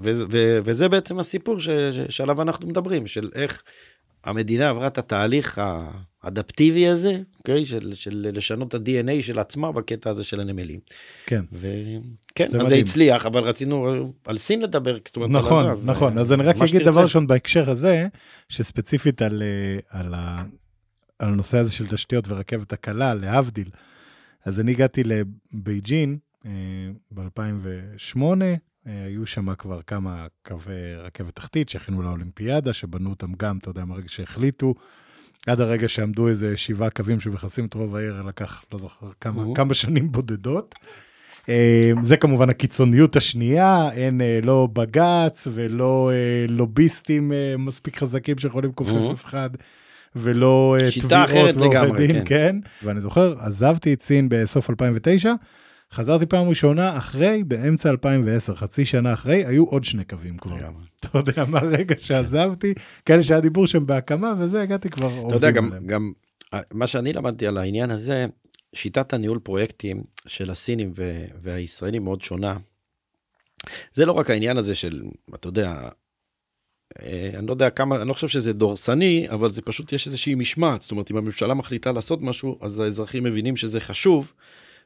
ו, ו, וזה בעצם הסיפור ש, ש, שעליו אנחנו מדברים, של איך המדינה עברה את התהליך האדפטיבי הזה, אוקיי? של, של לשנות את ה-DNA של עצמה בקטע הזה של הנמלים. כן. וכן, זה אז זה. הצליח, אבל רצינו על סין לדבר, זאת אומרת, על נכון, הזה, נכון. אה, אז אני רק אגיד. דבר ראשון בהקשר הזה, שספציפית על, אה, על, ה, על הנושא הזה של תשתיות ורכבת הקלה, להבדיל. אז אני הגעתי לבייג'ין ב-2008, היו שם כבר כמה קווי רכבת תחתית שהכינו לאולימפיאדה, שבנו אותם גם, אתה יודע, מהרגע שהחליטו, עד הרגע שעמדו איזה שבעה קווים שמכסים את רוב העיר, לקח, לא זוכר, כמה. כמה שנים בודדות. אה, זה כמובן הקיצוניות השנייה, אין אה, לא בג"ץ ולא אה, לוביסטים אה, מספיק חזקים שיכולים לכופף. אף אחד, ולא אה, תביעות ועורכי לגמרי, דין, כן. כן. ואני זוכר, עזבתי את סין בסוף 2009, חזרתי פעם ראשונה אחרי, באמצע 2010, חצי שנה אחרי, היו עוד שני קווים כבר. אתה יודע, מהרגע שעזבתי, כאלה שהיה דיבור שם בהקמה, וזה, הגעתי כבר אתה יודע, עובדים גם. גם אה, מה שאני למדתי על העניין הזה, שיטת הניהול פרויקטים של הסינים והישראלים מאוד שונה. זה לא רק העניין הזה של, אתה יודע, אה, אני לא יודע כמה, אני לא חושב שזה דורסני, אבל זה פשוט יש איזושהי משמעת. זאת אומרת, אם הממשלה מחליטה לעשות משהו, אז האזרחים מבינים שזה חשוב,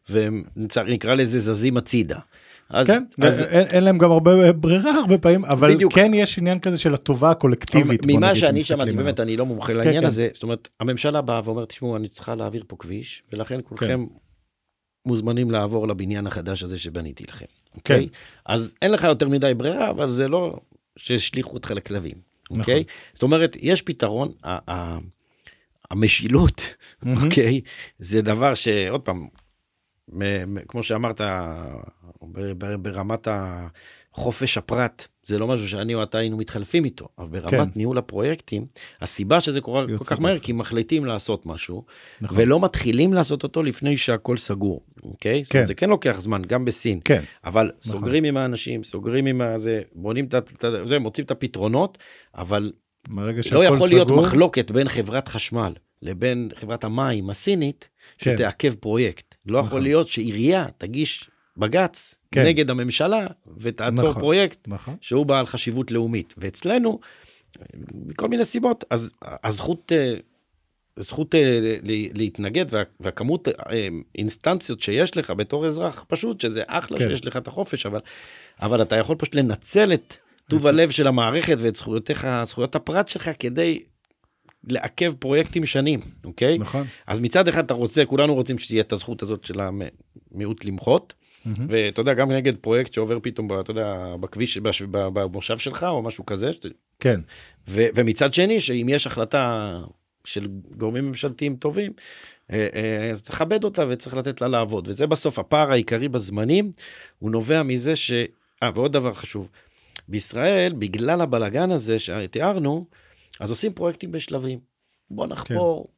והם נקרא לזה זזים הצידה. אז, כן, אז, אין, אין להם גם הרבה ברירה הרבה פעמים, אבל בדיוק. כן יש עניין כזה של הטובה הקולקטיבית. ממה שאני שמעתי. באמת, אני לא מומחה לעניין כן. הזה, זאת אומרת, הממשלה באה ואומרת, תשמעו, אני צריכה להעביר פה כביש, ולכן כולכם מוזמנים לעבור לבניין החדש הזה שבניתי לכם, אוקיי? אז אין לך יותר מדי ברירה, אבל זה לא שהשליכו אותך לכלבים, אוקיי? נכון. זאת אומרת, יש פתרון, המשילות. אוקיי? זה דבר שעוד פעם, כמו שאמרת, ברמת חופש הפרט, זה לא משהו שאני או אתה היינו מתחלפים איתו, אבל ברמת כן. ניהול הפרויקטים, הסיבה שזה קורה כל כך מהר. כי מחליטים לעשות משהו, נכון. ולא מתחילים לעשות אותו לפני שהכל סגור, אוקיי? זאת אומרת, כן. זה כן לוקח זמן, גם בסין. כן, אבל נכון. סוגרים עם האנשים, סוגרים עם הזה, בונים את זה, מוצאים את הפתרונות, אבל לא יכול להיות סגור, מחלוקת בין חברת חשמל לבין חברת המים הסינית, כן. שתעכב פרויקט. לא יכול נכון. להיות שעירייה תגיש בג"ץ כן. נגד הממשלה ותעצור נכון. פרויקט נכון, שהוא בעל חשיבות לאומית. ואצלנו, מכל מיני סיבות, אז הזכות... אה, זכות אה, להתנגד וה- והכמות אה, אינסטנציות שיש לך בתור אזרח פשוט שזה אחלה כן. שיש לך את החופש אבל אבל אתה יכול פשוט לנצל את טוב הלב של המערכת ואת זכויותיך זכויות הפרט שלך כדי לעכב פרויקטים שנים אוקיי נכון. אז מצד אחד אתה רוצה כולנו רוצים שתהיה את הזכות הזאת של המיעוט למחות מהמם. ואתה יודע גם נגד פרויקט שעובר פתאום אתה יודע בכביש בש- במושב שלך או משהו כזה שאתה- כן, ו- ומצד שני שאם יש החלטה של גורמים ממשלתיים טובים אה, אה, אז צריך לכבד אותה וצריך לתת לה לעבוד וזה בסוף הפער העיקרי בזמנים הוא נובע מזה ש... אה ועוד דבר חשוב בישראל בגלל הבלגן הזה שתיארנו אז עושים פרויקטים בשלבים. בוא נחפור,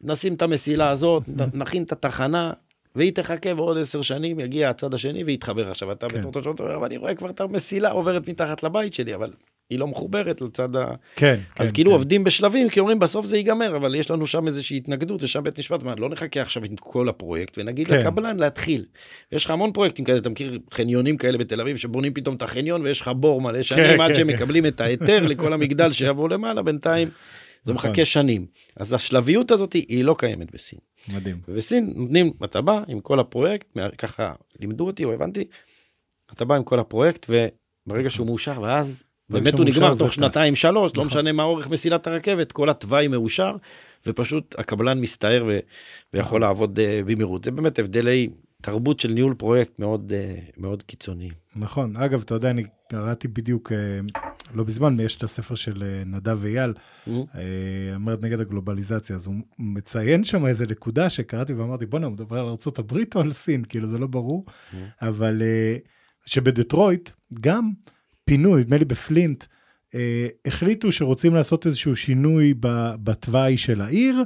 נשים את המסילה הזאת, נכין את התחנה, והיא תחכה ועוד עשר שנים יגיע הצד השני ויתחבר. עכשיו אתה כן. בתור תושב, אתה אומר, אבל אני רואה כבר את המסילה עוברת מתחת לבית שלי, אבל היא לא מחוברת לצד ה... כן, אז כן, כאילו כן. עובדים בשלבים, כי אומרים בסוף זה ייגמר, אבל יש לנו שם איזושהי התנגדות, ושם בית משפט אומר, לא נחכה עכשיו עם כל הפרויקט, ונגיד כן. לקבלן להתחיל. יש לך המון פרויקטים כאלה, אתה מכיר חניונים כאלה בתל אביב, שבונים פתאום את החניון, ויש לך בור מלא שנים, עד כן, שהם כן. מקבלים את ההיתר לכל המגדל שיבוא למעלה, בינתיים זה נכון. מחכה שנים. אז השלביות הזאת היא לא קיימת בסין. מדהים. ובסין נותנים, אתה בא עם כל הפרויקט, מה- ככה לימדו אותי או הבנתי, אתה בא עם כל הפרויקט, וברגע שהוא מאושר, ואז באמת הוא נגמר תוך טס. שנתיים שלוש, לא נכון. משנה מה אורך מסילת הרכבת, כל התוואי מאושר, ופשוט הקבלן מסתער ו- ויכול לעבוד אה, במהירות. זה באמת הבדלי תרבות של ניהול פרויקט מאוד אה, מאוד קיצוניים. נכון. אגב, אתה יודע, אני קראתי בדיוק, אה, לא מזמן, יש את הספר של נדב אייל, אה, המרד נגד הגלובליזציה, אז הוא מציין שם איזה נקודה שקראתי ואמרתי, בואנה, הוא מדבר על ארה"ב או על סין? כאילו, זה לא ברור, אבל אה, שבדטרויט גם פינו, נדמה לי בפלינט, אה, החליטו שרוצים לעשות איזשהו שינוי בתוואי של העיר,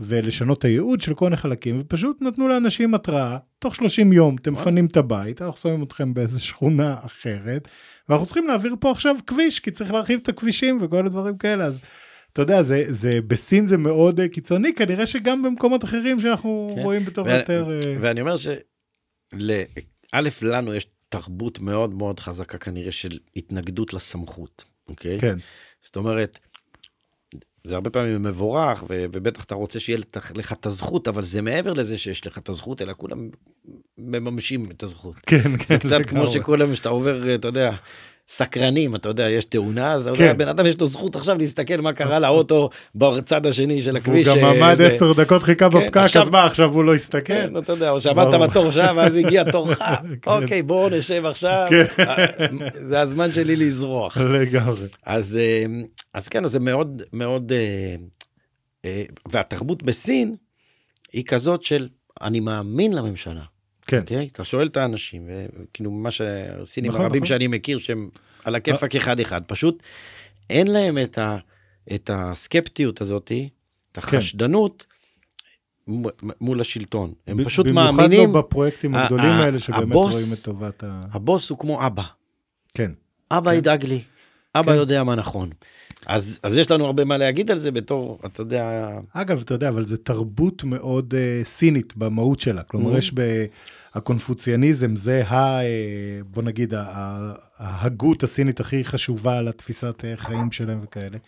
ולשנות את הייעוד של כל מיני חלקים, ופשוט נתנו לאנשים התראה, תוך 30 יום אתם. מפנים את הבית, אנחנו שמים אתכם באיזה שכונה אחרת, ואנחנו צריכים להעביר פה עכשיו כביש, כי צריך להרחיב את הכבישים וכל הדברים כאלה, אז אתה יודע, זה, זה, בסין זה מאוד אה, קיצוני, כנראה שגם במקומות אחרים שאנחנו כן. רואים בתור ו- יותר... אה, ואני אומר שא', לנו יש תרבות מאוד מאוד חזקה כנראה של התנגדות לסמכות, אוקיי? כן, זאת אומרת, זה הרבה פעמים מבורך, ו- ובטח אתה רוצה שיהיה לך- לך את הזכות, אבל זה מעבר לזה שיש לך את הזכות, אלא כולם מממשים את הזכות. כן, כן. זה קצת כמו. שכולם, שאתה עובר, אתה יודע, סקרנים, אתה יודע, יש תאונה, אז כן. יודע, בן אדם יש לו זכות עכשיו להסתכל מה קרה לאוטו בצד השני של הוא הכביש. גם אה, עמד זה- עשר דקות חיכה כן, בפקק, עכשיו- אז מה, עכשיו הוא לא יסתכל? כן, אתה יודע, או שעמדת. בתור שם, ואז הגיע תורך, כן. אוקיי, בואו נשב עכשיו, כן. אה, זה הזמן שלי לזרוח. לגמרי. אז, אה, אז כן, אז זה מאוד מאוד, והתרבות בסין היא כזאת של אני מאמין לממשלה. כן. אוקיי? אתה שואל את האנשים, וכאילו מה שהסינים נכון, הרבים נכון. שאני מכיר שהם על הכיפאק אחד אחד, פשוט אין להם את, ה, את הסקפטיות הזאתי, את כן. החשדנות מול השלטון. הם ב- פשוט במיוחד מאמינים, לא בפרויקטים הגדולים האלה, שבאמת הבוס- רואים את טובת ה... הבוס הוא כמו אבא. כן. אבא כן. ידאג לי, אבא כן. יודע מה נכון. אז, אז יש לנו הרבה מה להגיד על זה בתור, אתה יודע, אגב, אתה יודע, אבל זה תרבות מאוד uh, סינית במהות שלה. כלומר, Mhm. יש בקונפוציאניזם, זה ה... אה, בוא נגיד, ההגות הסינית הכי חשובה לתפיסת אה, חיים שלהם וכאלה.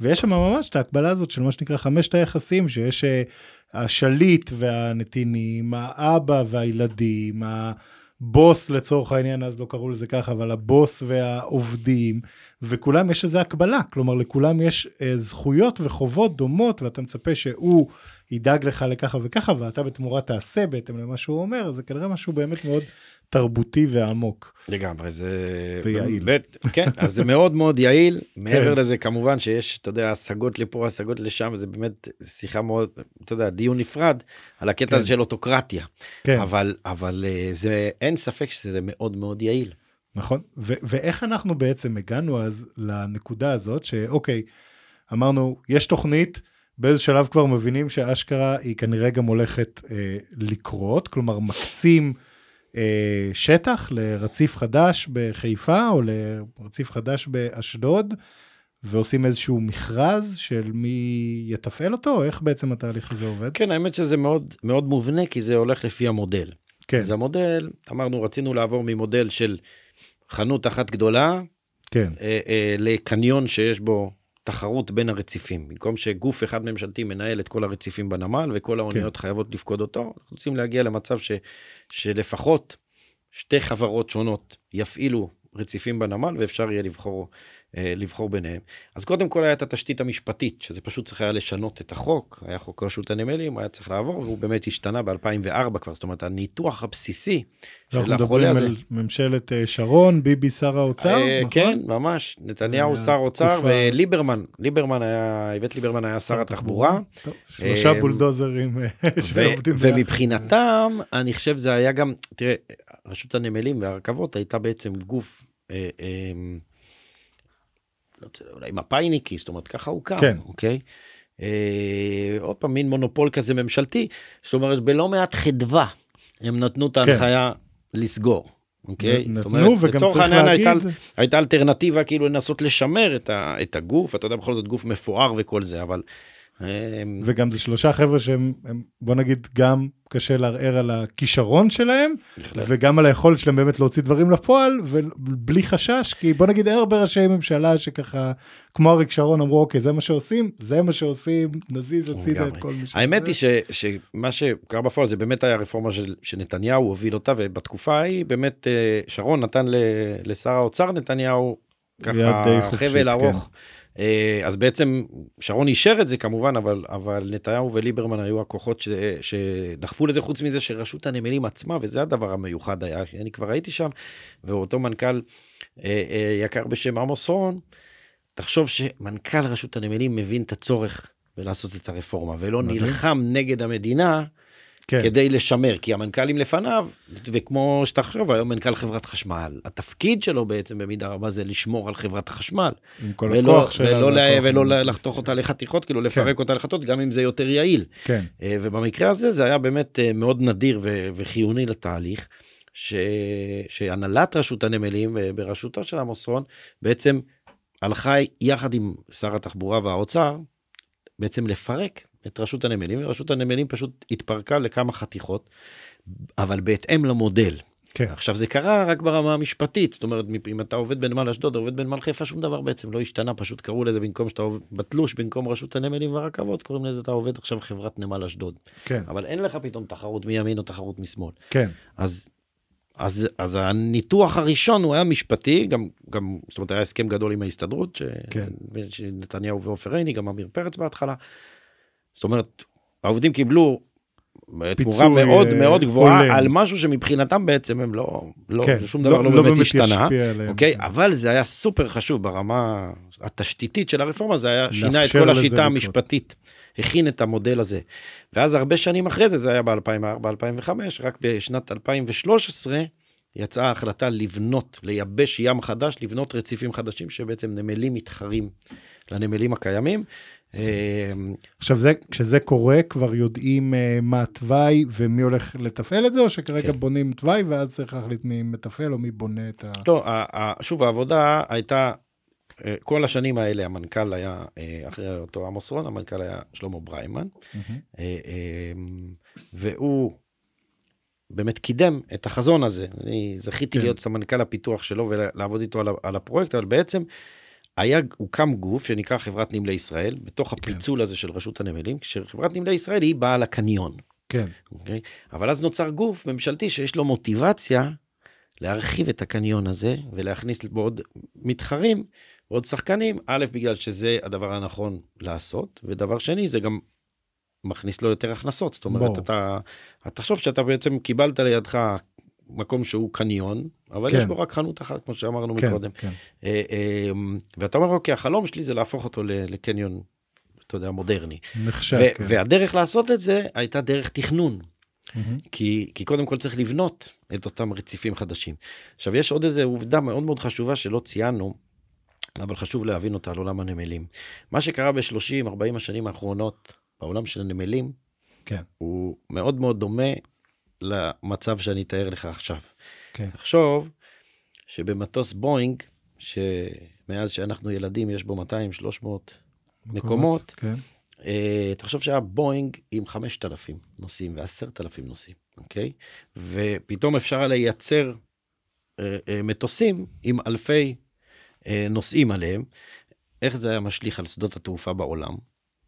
ויש שם ממש את ההקבלה הזאת של מה שנקרא חמשת היחסים, שיש השליט והנתינים, האבא והילדים, הבוס לצורך העניין, אז לא קראו לזה ככה, אבל הבוס והעובדים, וכולם יש איזו הקבלה, כלומר לכולם יש אה, זכויות וחובות דומות, ואתה מצפה שהוא ידאג לך לככה וככה, ואתה בתמורה תעשה בהתאם למה שהוא אומר, זה כנראה משהו באמת מאוד תרבותי ועמוק. לגמרי, זה... ויעיל. באמת, כן, אז זה מאוד מאוד יעיל. מעבר כן. לזה, כמובן שיש, אתה יודע, השגות לפה, השגות לשם, זה באמת שיחה מאוד, אתה יודע, דיון נפרד על הקטע כן. של אוטוקרטיה. כן. אבל, אבל אה, זה, אין ספק שזה מאוד מאוד יעיל. נכון, ו- ואיך אנחנו בעצם הגענו אז לנקודה הזאת, שאוקיי, אמרנו, יש תוכנית, באיזה שלב כבר מבינים שאשכרה היא כנראה גם הולכת אה, לקרות, כלומר מקצים אה, שטח לרציף חדש בחיפה או לרציף חדש באשדוד, ועושים איזשהו מכרז של מי יתפעל אותו, או איך בעצם התהליך הזה עובד? כן, האמת שזה מאוד מאוד מובנה, כי זה הולך לפי המודל. כן, אז המודל, אמרנו, רצינו לעבור ממודל של חנות אחת גדולה כן, אה, אה, לקניון שיש בו תחרות בין הרציפים. במקום שגוף אחד ממשלתי מנהל את כל הרציפים בנמל וכל האוניות חייבות לפקוד אותו, אנחנו רוצים להגיע למצב ש, שלפחות שתי חברות שונות יפעילו רציפים בנמל ואפשר יהיה לבחור, לבחור ביניהם. אז קודם כל היה את התשתית המשפטית, שזה פשוט צריך היה לשנות את החוק, היה חוק רשות הנמלים, היה צריך לעבור, והוא באמת השתנה ב-2004 כבר, זאת אומרת הניתוח הבסיסי אנחנו של החולה מדברים הזה. על ממשלת אה, שרון, ביבי שר האוצר, אה, נכון? כן, ממש. נתניהו שר אוצר וליברמן, ליברמן היה, איווט ליברמן היה שר התחבורה. שלושה אה, בולדוזרים אה, שעובדים ביחד. ומבחינתם, אני חושב זה היה גם, תראה, רשות הנמלים והרכבות הייתה בעצם גוף, אה, אה, לא רוצה, אולי מפאיניקי, זאת אומרת, ככה הוא קם, כן. אוקיי? אה, עוד פעם, מין מונופול כזה ממשלתי, זאת אומרת, בלא מעט חדווה, הם נתנו את ההנחיה לסגור. אוקיי? זאת אומרת, נתנו, לצורך העניין הייתה, הייתה אלטרנטיבה כאילו לנסות לשמר את, ה, את הגוף, אתה יודע, בכל זאת גוף מפואר וכל זה, אבל... אה, וגם זה שלושה חבר'ה שהם, הם, בוא נגיד, גם קשה לערער על הכישרון שלהם, בהחלט. וגם על היכולת שלהם באמת להוציא דברים לפועל, ובלי חשש, כי בוא נגיד, אין הרבה ראשי ממשלה שככה, כמו אריק שרון, אמרו, אוקיי, זה מה שעושים, זה מה שעושים, נזיז הצידה את. כל מי ש... האמת היא ש, שמה שקרה בפועל זה באמת היה רפורמה של, שנתניהו הוביל אותה, ובתקופה ההיא באמת אה, שרון נתן ל, לשר האוצר נתניהו ככה חבל ארוך. אה, אז בעצם שרון אישר את זה כמובן, אבל, אבל נתניהו וליברמן היו הכוחות ש, שדחפו לזה, חוץ מזה שרשות הנמלים עצמה, וזה הדבר המיוחד היה, אני כבר הייתי שם, ואותו מנכ"ל אה, אה, יקר בשם עמוס רון, תחשוב שמנכ"ל רשות הנמלים מבין את הצורך בלעשות את הרפורמה, ולא מדהים. נלחם נגד המדינה כן, כדי לשמר, כי המנכ"לים לפניו, וכמו שאתה חושב, היום מנכ"ל חברת חשמל, התפקיד שלו בעצם במידה רבה זה לשמור על חברת החשמל. עם כל ולא, הכוח שלה. ולא, לה, ולא שלה. לחתוך אותה לחתיכות, כאילו לפרק אותה לחתיכות, גם אם זה יותר יעיל. כן, אה, ובמקרה הזה זה היה באמת אה, מאוד נדיר ו- וחיוני לתהליך, ש... שהנהלת רשות הנמלים אה, בראשותו של עמוס רון בעצם הלכה יחד עם שר התחבורה והאוצר בעצם לפרק את רשות הנמלים, ורשות הנמלים פשוט התפרקה לכמה חתיכות, אבל בהתאם למודל. כן, עכשיו זה קרה רק ברמה המשפטית, זאת אומרת אם אתה עובד בנמל אשדוד, עובד בנמל חיפה, שום דבר בעצם לא השתנה, פשוט קראו לזה במקום שאתה עובד בתלוש, במקום רשות הנמלים והרכבות, קוראים לזה אתה עובד עכשיו חברת נמל אשדוד. כן, אבל אין לך פתאום תחרות מימין או תחרות משמאל. כן, אז, אז, אז הניתוח הראשון הוא היה משפטי, גם, גם, זאת אומרת, היה הסכם גדול עם ההסתדרות, ש, כן. שנתניהו ועופר עיני, גם עמיר פרץ בהתחלה. זאת אומרת, העובדים קיבלו תמורה מאוד אה, מאוד גבוהה הולם. על משהו שמבחינתם בעצם הם לא, לא, כן, שום דבר לא, לא באמת השתנה. אוקיי, אבל זה היה סופר חשוב ברמה התשתיתית של הרפורמה, זה היה שינה את כל השיטה. המשפטית, הכין את המודל הזה. ואז הרבה שנים אחרי זה, זה היה ב-2004-2005, רק בשנת 2013 יצאה ההחלטה לבנות, לייבש ים חדש, לבנות רציפים חדשים שבעצם נמלים מתחרים לנמלים הקיימים. אה, עכשיו זה, כשזה קורה, כבר יודעים אה, מה התוואי ומי הולך לתפעל את זה, או שכרגע כן. בונים תוואי ואז צריך להחליט מי מתפעל או מי בונה את ה... לא, שוב, העבודה הייתה, אה, כל השנים האלה המנכ"ל היה, אה, אחרי אותו עמוס רון, המנכ"ל היה שלמה בריימן, אה, והוא באמת קידם את החזון הזה. אני זכיתי כן. להיות סמנכ"ל הפיתוח שלו ולעבוד איתו על הפרויקט, אבל בעצם היה, הוקם גוף שנקרא חברת נמלי ישראל, בתוך הפיצול הזה של רשות הנמלים, כשחברת נמלי ישראל היא בעל הקניון. כן, אוקיי? אבל אז נוצר גוף ממשלתי שיש לו מוטיבציה להרחיב את הקניון הזה ולהכניס בו עוד מתחרים ועוד שחקנים, א', בגלל שזה הדבר הנכון לעשות, ודבר שני, זה גם מכניס לו יותר הכנסות. זאת אומרת. אתה, אתה תחשוב שאתה בעצם קיבלת לידך מקום שהוא קניון, אבל כן. יש בו רק חנות אחת, כמו שאמרנו כן, מקודם. כן, אה, אה, ואתה אומר, אוקיי, החלום שלי זה להפוך אותו לקניון, אתה יודע, מודרני. נחשב, ו- כן. והדרך לעשות את זה הייתה דרך תכנון. מהמם. כי, כי קודם כל צריך לבנות את אותם רציפים חדשים. עכשיו, יש עוד איזו עובדה מאוד מאוד חשובה שלא ציינו, אבל חשוב להבין אותה על עולם הנמלים. מה שקרה ב-30-40 השנים האחרונות בעולם של הנמלים, כן, הוא מאוד מאוד דומה למצב שאני אתאר לך עכשיו. כן, תחשוב שבמטוס בואינג, שמאז שאנחנו ילדים יש בו 200-300 מקומות, כן, אה, תחשוב שהיה בואינג עם 5,000 נוסעים ו-10,000 נוסעים, אוקיי? ופתאום אפשר היה לייצר אה, אה, מטוסים עם אלפי אה, נוסעים עליהם. איך זה היה משליך על שדות התעופה בעולם?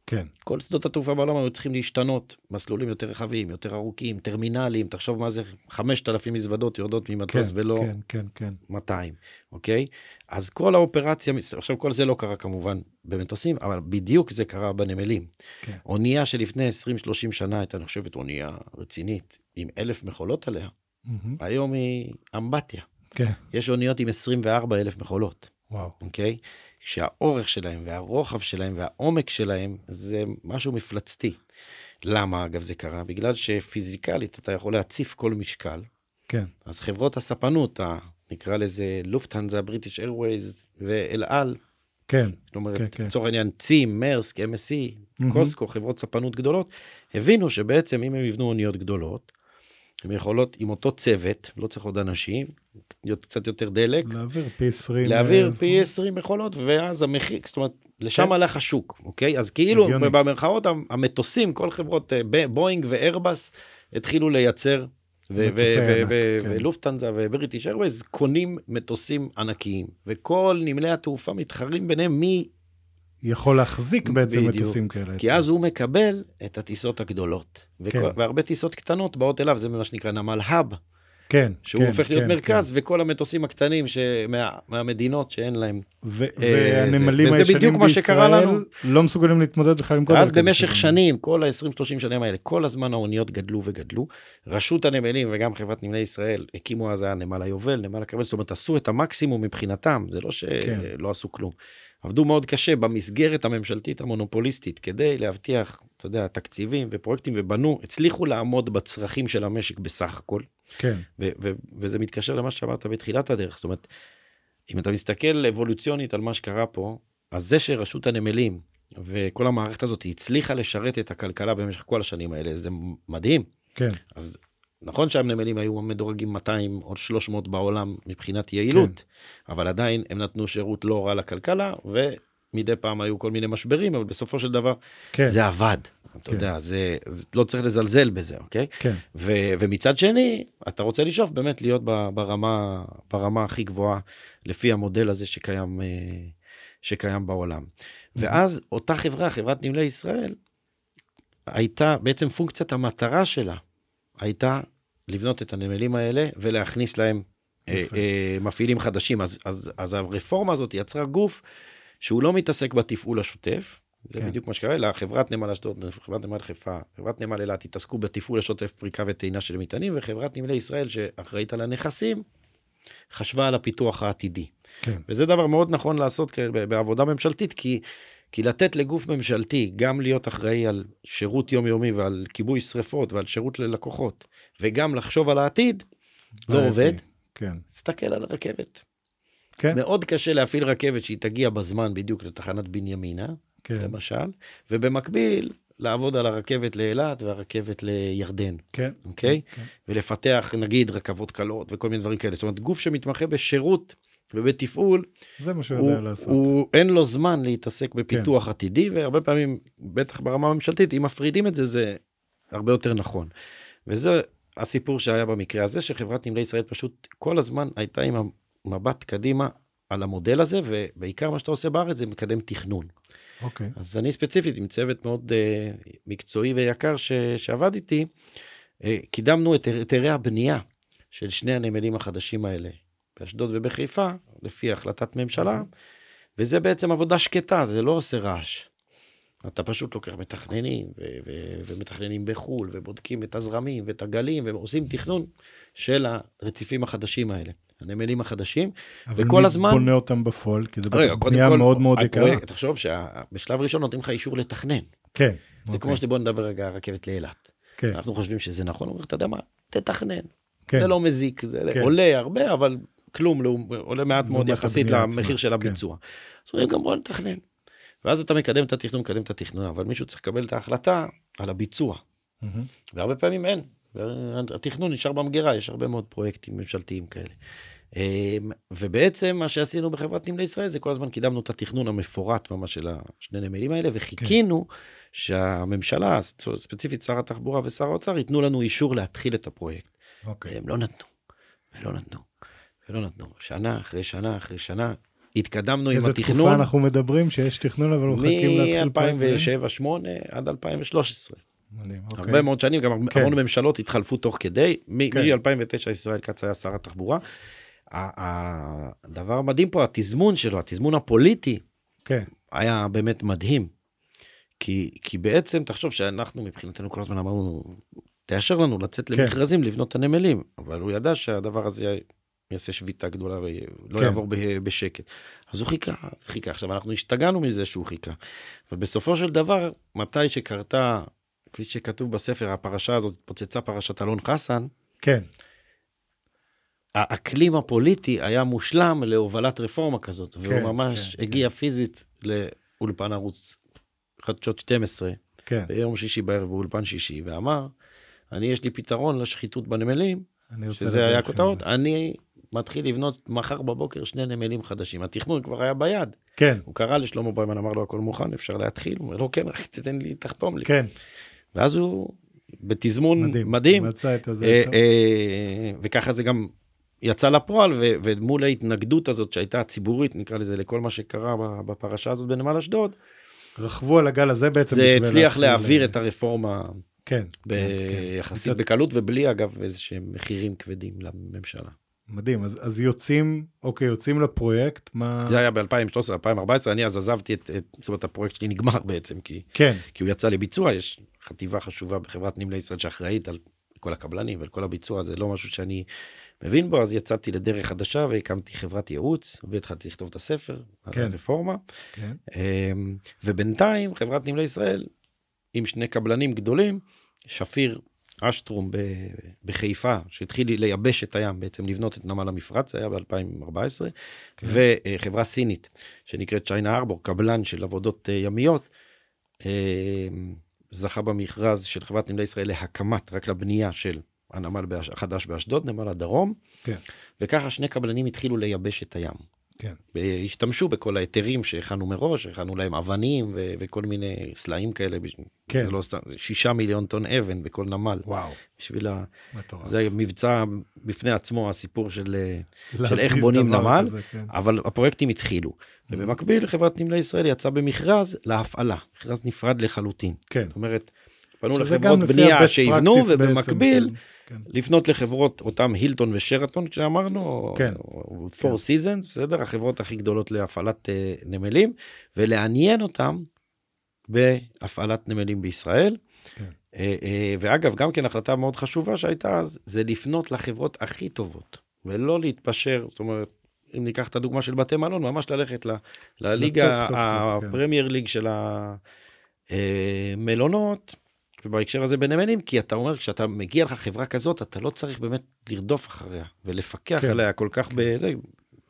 כן, כל שדות התעופה בעולם היו צריכים להשתנות, מסלולים יותר רחבים, יותר ארוכים, טרמינלים, תחשוב מה זה 5,000 מזוודות יורדות כן, ממטוס ולא כן, כן, כן, 200, אוקיי? אז כל האופרציה, עכשיו כל זה לא קרה כמובן במטוסים, אבל בדיוק זה קרה בנמלים. כן. אונייה שלפני 20-30 שנה הייתה נחשבת אונייה רצינית, עם אלף מכולות עליה, מהמם. היום היא אמבטיה. כן, יש אוניות עם 24 אלף מכולות, וואו, אוקיי? שהאורך שלהם והרוחב שלהם והעומק שלהם זה משהו מפלצתי. למה אגב זה קרה? בגלל שפיזיקלית אתה יכול להציף כל משקל, כן, אז חברות הספנות, נקרא לזה לופטהנזה, בריטיש איירווייז ואל על, כן, זאת אומרת, כן, כן. לצורך העניין, צים, מרסק, MSC, מהמם. קוסקו, חברות ספנות גדולות, הבינו שבעצם אם הם יבנו אוניות גדולות, הן יכולות עם אותו צוות, לא צריך עוד אנשים, קצת יותר דלק, להעביר פי 20. להעביר אה, פי 20 מכולות, ואז המחיר, זאת אומרת, לשם כן. הלך השוק, אוקיי? אז כאילו, הגיוני. במרכאות, המטוסים, כל חברות אה, בואינג ואיירבס, התחילו לייצר. ולופטנזה ובריטיש איירווייז קונים מטוסים ענקיים, וכל נמלי התעופה מתחרים ביניהם מי יכול להחזיק בעצם בדיוק. מטוסים כאלה. כי אז הוא מקבל את הטיסות הגדולות. כן. והרבה טיסות קטנות באות אליו, זה מה שנקרא נמל האב, כן, שהוא כן, הופך להיות כן, מרכז, וכל המטוסים הקטנים שמה, מהמדינות שאין להם. ו- אה, והנמלים וזה הישנים בישראל לנו. לא מסוגלים להתמודד בכלל עם כל כזה במשך של- שנים, כל ה-20-30 שנים האלה, כל הזמן האוניות גדלו וגדלו. רשות הנמלים וגם חברת נמלי ישראל הקימו אז היה נמל היובל, נמל הכרמל, זאת אומרת, עשו את המקסימום מבחינתם, זה לא כן. שלא עשו כלום. עבדו מאוד קשה במסגרת הממשלתית המונופוליסטית כדי להבטיח, אתה יודע, תקציבים ופרויקטים, ובנו, הצליחו לעמוד בצרכים של המשק בסך הכל. כן, ו- ו- וזה מתקשר למה שאמרת בתחילת הדרך, זאת אומרת, אם אתה מסתכל אבולוציונית על מה שקרה פה, אז זה שרשות הנמלים וכל המערכת הזאת הצליחה לשרת את הכלכלה במשך כל השנים האלה, זה מדהים. כן, אז נכון שהנמלים היו מדורגים 200 או 300 בעולם מבחינת יעילות, כן. אבל עדיין הם נתנו שירות לא רע לכלכלה, ומדי פעם היו כל מיני משברים, אבל בסופו של דבר כן, זה עבד. אתה כן. יודע, זה, זה לא צריך לזלזל בזה, אוקיי? כן, ו, ומצד שני, אתה רוצה לשאוף באמת להיות ב- ברמה, ברמה הכי גבוהה, לפי המודל הזה שקיים, אה, שקיים בעולם. ואז אותה חברה, חברת נמלי ישראל, הייתה, בעצם פונקציית המטרה שלה, הייתה לבנות את הנמלים האלה ולהכניס להם אה. אה, מפעילים חדשים. אז, אז, אז הרפורמה הזאת יצרה גוף שהוא לא מתעסק בתפעול השוטף, זה כן. בדיוק מה שקרה, אלא חברת נמל אשדוד, חברת נמל חיפה, חברת נמל אילת התעסקו בתפעול השוטף פריקה וטעינה של מטענים, וחברת נמלי ישראל שאחראית על הנכסים, חשבה על הפיתוח העתידי. כן, וזה דבר מאוד נכון לעשות בעבודה ממשלתית, כי, כי לתת לגוף ממשלתי גם להיות אחראי על שירות יומיומי ועל כיבוי שרפות ועל שירות ללקוחות, וגם לחשוב על העתיד, לא בעייתי. עובד. כן, תסתכל על הרכבת. כן, מאוד קשה להפעיל רכבת שהיא תגיע בזמן בדיוק לתחנת בנימינה, כן, למשל, ובמקביל לעבוד על הרכבת לאילת והרכבת לירדן, כן, אוקיי? כן, ולפתח נגיד רכבות קלות וכל מיני דברים כאלה. זאת אומרת, גוף שמתמחה בשירות ובתפעול, זה מה שהוא הוא, יודע לעשות. הוא אין לו זמן להתעסק בפיתוח עתידי, והרבה פעמים, בטח ברמה הממשלתית, אם מפרידים את זה, זה הרבה יותר נכון. וזה הסיפור שהיה במקרה הזה, שחברת נמלי ישראל פשוט כל הזמן הייתה עם המבט קדימה על המודל הזה, ובעיקר מה שאתה עושה בארץ זה מקדם תכנון. אוקיי, אז אני ספציפית עם צוות מאוד uh, מקצועי ויקר ש, שעבד איתי, uh, קידמנו את היתרי הבנייה של שני הנמלים החדשים האלה, באשדוד ובחיפה, לפי החלטת ממשלה, וזה בעצם עבודה שקטה, זה לא עושה רעש. אתה פשוט לוקח מתכננים ו- ו- ומתכננים בחו"ל ובודקים את הזרמים ואת הגלים ועושים תכנון של הרציפים החדשים האלה, הנמלים החדשים. אבל וכל מי הזמן- בונה אותם בפועל? כי בטח בנייה מאוד מאוד יקרה. תחשוב שבשלב ראשון נותנים לך אישור לתכנן. כן, זה אוקיי, כמו שבוא נדבר רגע על רכבת לאילת. כן, אנחנו חושבים שזה נכון, אומרים, אתה יודע מה, תתכנן. כן, זה לא מזיק, זה כן. עולה הרבה, אבל כלום, לא- עולה מעט מאוד לעומת יחסית למחיר של כן. הביצוע. אז אומרים, גם בוא נתכנן. ואז אתה מקדם את התכנון, מקדם את התכנון, אבל מישהו צריך לקבל את ההחלטה על הביצוע. והרבה פעמים אין. התכנון נשאר במגירה, יש הרבה מאוד פרויקטים ממשלתיים כאלה. אמ, ובעצם מה שעשינו בחברת נמלי ישראל זה כל הזמן קידמנו את התכנון המפורט ממש של השני נמלים האלה, וחיכינו שהממשלה, ספציפית שר התחבורה ושר האוצר, ייתנו לנו אישור להתחיל את הפרויקט. אוקיי, והם לא נתנו, ולא נתנו, ולא נתנו. שנה אחרי שנה אחרי שנה, התקדמנו עם איזה התכנון. תקופה אנחנו מדברים שיש תכנון אבל מחכים להתחיל פרויקט? מ-2007-2008 עד 2013. מדהים, אוקיי. הרבה מאוד שנים, גם כן. המון ממשלות התחלפו תוך כדי. כן. מ-2009 ישראל כץ היה שר התחבורה. הדבר המדהים פה, התזמון שלו, התזמון הפוליטי, כן, היה באמת מדהים. כי, כי בעצם, תחשוב שאנחנו מבחינתנו כל הזמן אמרנו, תאשר לנו לצאת כן. למכרזים לבנות את הנמלים, אבל הוא ידע שהדבר הזה יעשה שביתה גדולה ולא כן. יעבור בשקט. אז הוא חיכה, חיכה. עכשיו, אנחנו השתגענו מזה שהוא חיכה. אבל בסופו של דבר, מתי שקרתה, כפי שכתוב בספר, הפרשה הזאת, פוצצה פרשת אלון חסן, כן, האקלים הפוליטי היה מושלם להובלת רפורמה כזאת, והוא כן, ממש כן, הגיע פיזית לאולפן ערוץ חדשות 12, כן, ביום שישי בערב באולפן שישי, ואמר, אני, יש לי פתרון לשחיתות בנמלים, שזה היה כותרות. אני מתחיל לבנות מחר בבוקר שני נמלים חדשים. התכנון כבר היה ביד. כן, הוא קרא לשלמה ברמן, אמר לו, הכל מוכן, אפשר להתחיל? הוא אומר לו, כן, רק תתן לי, תחתום לי. כן, ואז הוא, בתזמון מדהים. מדהים, מצא את הזה. אה. אה, וככה זה גם יצא לפועל, ו- ומול ההתנגדות הזאת שהייתה ציבורית, נקרא לזה, לכל מה שקרה בפרשה הזאת בנמל אשדוד, רכבו על הגל הזה בעצם. זה הצליח להתחיל, להעביר אה, את הרפורמה כן, ב- כן, כן. יחסית קצת בקלות, ובלי אגב איזה שהם מחירים כבדים לממשלה. מדהים, אז, אז יוצאים, אוקיי, יוצאים לפרויקט, מה... זה היה ב-2013-2014, אני אז עזבתי את, את, זאת אומרת, הפרויקט שלי נגמר בעצם, כי, כן, כי הוא יצא לביצוע, יש חטיבה חשובה בחברת נמלי ישראל שאחראית על כל הקבלנים ועל כל הביצוע, זה לא משהו שאני מבין בו, אז יצאתי לדרך חדשה והקמתי חברת ייעוץ, והתחלתי לכתוב את הספר, כן. על הרפורמה, כן, אמ, ובינתיים חברת נמלי ישראל, עם שני קבלנים גדולים, שפיר אשטרום ב- בחיפה, שהתחיל לייבש את הים, בעצם לבנות את נמל המפרץ, זה היה ב-2014, כן. וחברה סינית שנקראת צ'יינה ארבור, קבלן של עבודות אה, ימיות, אה, זכה במכרז של חברת נמלי ישראל להקמת, רק לבנייה של הנמל החדש באשדוד, נמל הדרום, כן, וככה שני קבלנים התחילו לייבש את הים. כן, השתמשו בכל ההיתרים שהכנו מראש, הכנו להם אבנים ו- וכל מיני סלעים כאלה. כן. זה לא סתם, זה שישה מיליון טון אבן בכל נמל. וואו, בשביל ה... מטורף. זה מבצע בפני עצמו, הסיפור של, אה, של איך בונים נמל, כזה, כן. אבל הפרויקטים התחילו. ובמקביל, חברת נמלי ישראל יצאה במכרז להפעלה, מכרז נפרד לחלוטין. כן. זאת אומרת, פנו לחברות בנייה שיבנו, בעצם, ובמקביל, כן, כן. לפנות לחברות, אותם הילטון ושרתון שאמרנו, כן. או Four Seasons, בסדר? החברות הכי גדולות להפעלת אה, נמלים, ולעניין אותם בהפעלת נמלים בישראל. כן. אה, אה, ואגב, גם כן החלטה מאוד חשובה שהייתה אז, זה לפנות לחברות הכי טובות, ולא להתפשר, זאת אומרת, אם ניקח את הדוגמה של בתי מלון, ממש ללכת ל- לליגה, כן. הפרמייר ליג של המלונות, ובהקשר הזה בנמלים, כי אתה אומר, כשאתה מגיע לך חברה כזאת, אתה לא צריך באמת לרדוף אחריה ולפקח כן. עליה כל כך בזה,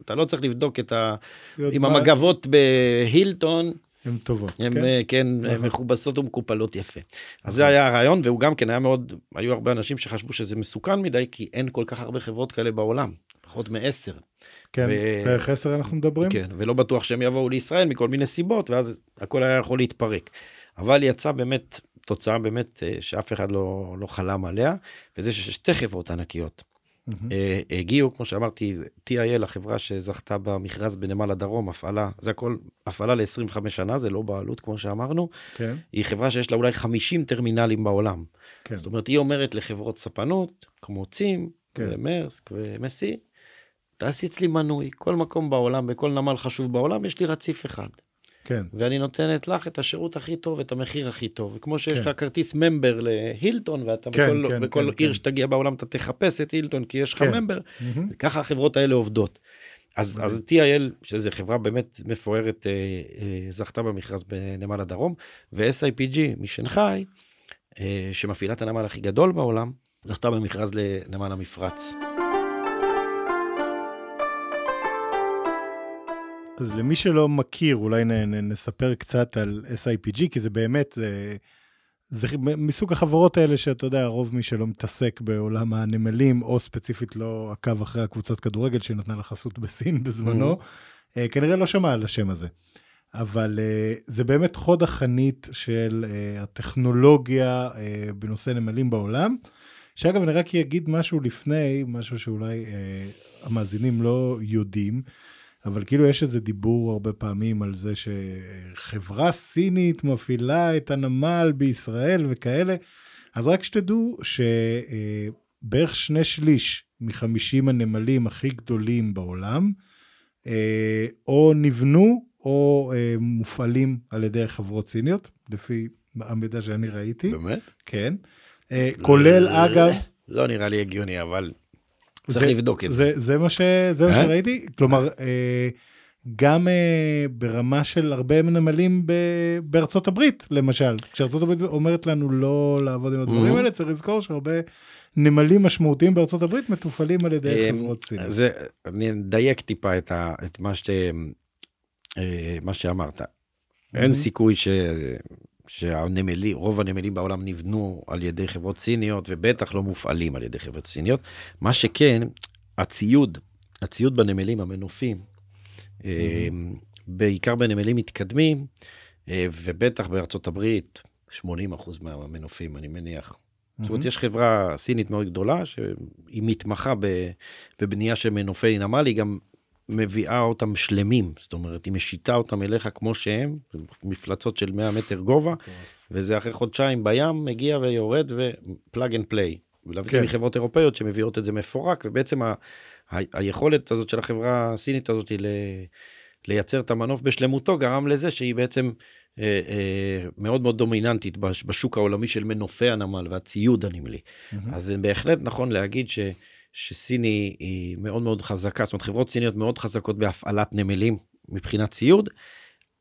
אתה לא צריך לבדוק את ה... עם מה- המגבות בהילטון, הן טובות, הן כן? אה, כן, נכון. מכובסות ומקופלות יפה. אז זה היה הרעיון, והוא גם כן היה מאוד, היו הרבה אנשים שחשבו שזה מסוכן מדי, כי אין כל כך הרבה חברות כאלה בעולם, פחות מעשר. כן, ו- בערך עשר אנחנו מדברים? כן, ולא בטוח שהם יבואו לישראל מכל מיני סיבות, ואז הכל היה יכול להתפרק. אבל יצא באמת, תוצאה באמת אה, שאף אחד לא, לא חלם עליה, וזה ששתי חברות ענקיות. אה, הגיעו, כמו שאמרתי, TIL, החברה שזכתה במכרז בנמל הדרום, הפעלה, זה הכל הפעלה ל-25 שנה, זה לא בעלות, כמו שאמרנו, כן, היא חברה שיש לה אולי 50 טרמינלים בעולם. כן, זאת אומרת, היא אומרת לחברות ספנות, כמו צים, כן. ומרסק ומסי, תעשי אצלי מנוי, כל מקום בעולם, בכל נמל חשוב בעולם, יש לי רציף אחד. כן, ואני נותנת לך את השירות הכי טוב, את המחיר הכי טוב. וכמו שיש כן. לך כרטיס ממבר להילטון, ואתה כן, בכל, כן, בכל כן, עיר כן. שתגיע בעולם אתה תחפש את הילטון, כי יש לך כן. ממבר, מהמם. ככה החברות האלה עובדות. אז, מדהים. אז TIL, שזו חברה באמת מפוארת, אה, אה, זכתה במכרז בנמל הדרום, ו-SIPG משנגחאי, אה, שמפעילה את הנמל הכי גדול בעולם, זכתה במכרז לנמל המפרץ. אז למי שלא מכיר, אולי נ, נ, נספר קצת על SIPG, כי זה באמת, זה, זה מסוג החברות האלה שאתה יודע, רוב מי שלא מתעסק בעולם הנמלים, או ספציפית לא עקב אחרי הקבוצת כדורגל שנתנה לה חסות בסין בזמנו, אה, כנראה לא שמע על השם הזה. אבל אה, זה באמת חוד החנית של אה, הטכנולוגיה בנושא נמלים בעולם. שאגב, אני רק אגיד משהו לפני, משהו שאולי המאזינים לא יודעים. אבל כאילו יש איזה דיבור הרבה פעמים על זה שחברה סינית מפעילה את הנמל בישראל וכאלה. אז רק שתדעו שבערך שני שליש מחמישים הנמלים הכי גדולים בעולם, אה, או נבנו או אה, מופעלים על ידי חברות סיניות, לפי המידע שאני ראיתי, באמת? כן. אה, כולל אגב, לא נראה לי הגיוני, אבל צריך זה- לבדוק את זה. זה, מה, אה? שראיתי, כלומר, אה, גם אה, ברמה של הרבה נמלים ב, בארצות הברית, למשל. כשארצות הברית אומרת לנו לא לעבוד עם הדברים Mhm. האלה, צריך לזכור שהרבה נמלים משמעותיים בארצות הברית מתופעלים על ידי חברות סיניות. זה, אני אדייק טיפה את, ה, את מה, ש, אה, מה שאמרת. אין Mhm. סיכוי ש, שהנמלים, רוב הנמלים בעולם נבנו על ידי חברות סיניות, ובטח לא מופעלים על ידי חברות סיניות. מה שכן, הציוד, הציוד בנמלים, המנופים, אה, בעיקר בנמלים מתקדמים, אה, ובטח בארצות הברית, 80% מהמנופים, אני מניח. זאת אומרת. יש חברה סינית מאוד גדולה, שהיא מתמחה בבנייה של מנופי נמל, היא גם מביאה אותם שלמים, זאת אומרת, היא משיתה אותם אליך כמו שהם, מפלצות של 100 מטר גובה, וזה אחרי חודשיים בים, מגיע ויורד ו plug and play. ולהבדיל כן. מחברות אירופאיות שמביאות את זה מפורק, ובעצם ה- ה- היכולת הזאת של החברה הסינית הזאת ל... לייצר את המנוף בשלמותו גרם לזה שהיא בעצם אה, אה, מאוד מאוד דומיננטית בש- בשוק העולמי של מנופי הנמל והציוד הנמלי. מהמם. אז זה בהחלט נכון להגיד ש, שסין היא, היא מאוד מאוד חזקה, זאת אומרת חברות סיניות מאוד חזקות בהפעלת נמלים מבחינת ציוד.